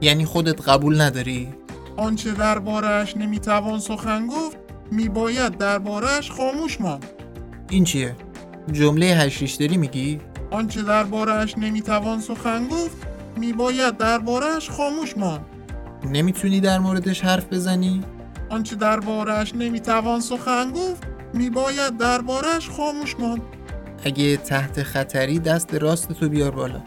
یعنی خودت قبول نداری؟ آنچه دربارش نمی‌توان سخن گفت میباید دربارش خاموش ماند این چیه؟ جمله هشریش داری میگی؟ آنچه دربارش نمی‌توان سخن گفت میباید دربارش خاموش ماند نمی‌تونی در موردش حرف بزنی؟ آنچه دربارش نمی‌توان سخن گفت میباید دربارش خاموش ماند اگه تحت خطری دست راست تو بیار بالا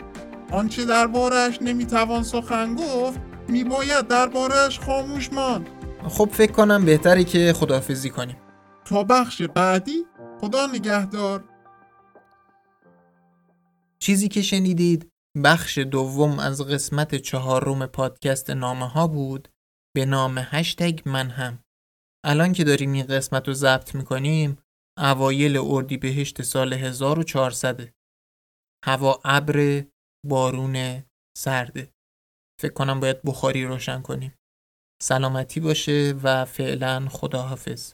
آنچه دربارش نمی‌توان سخن گفت میباید دربارش خاموش ماند. خب فکر کنم بهتره که خداحافظی کنیم. تا بخش بعدی خدا نگهدار. چیزی که شنیدید بخش دوم از قسمت چهارم پادکست نامه ها بود به نام هشتگ من هم. الان که داریم این قسمت رو ضبط می‌کنیم اوایل اردیبهشت سال 1400 هوا ابر بارون سرده فکر کنم باید بخاری روشن کنیم. سلامتی باشه و فعلا خداحافظ.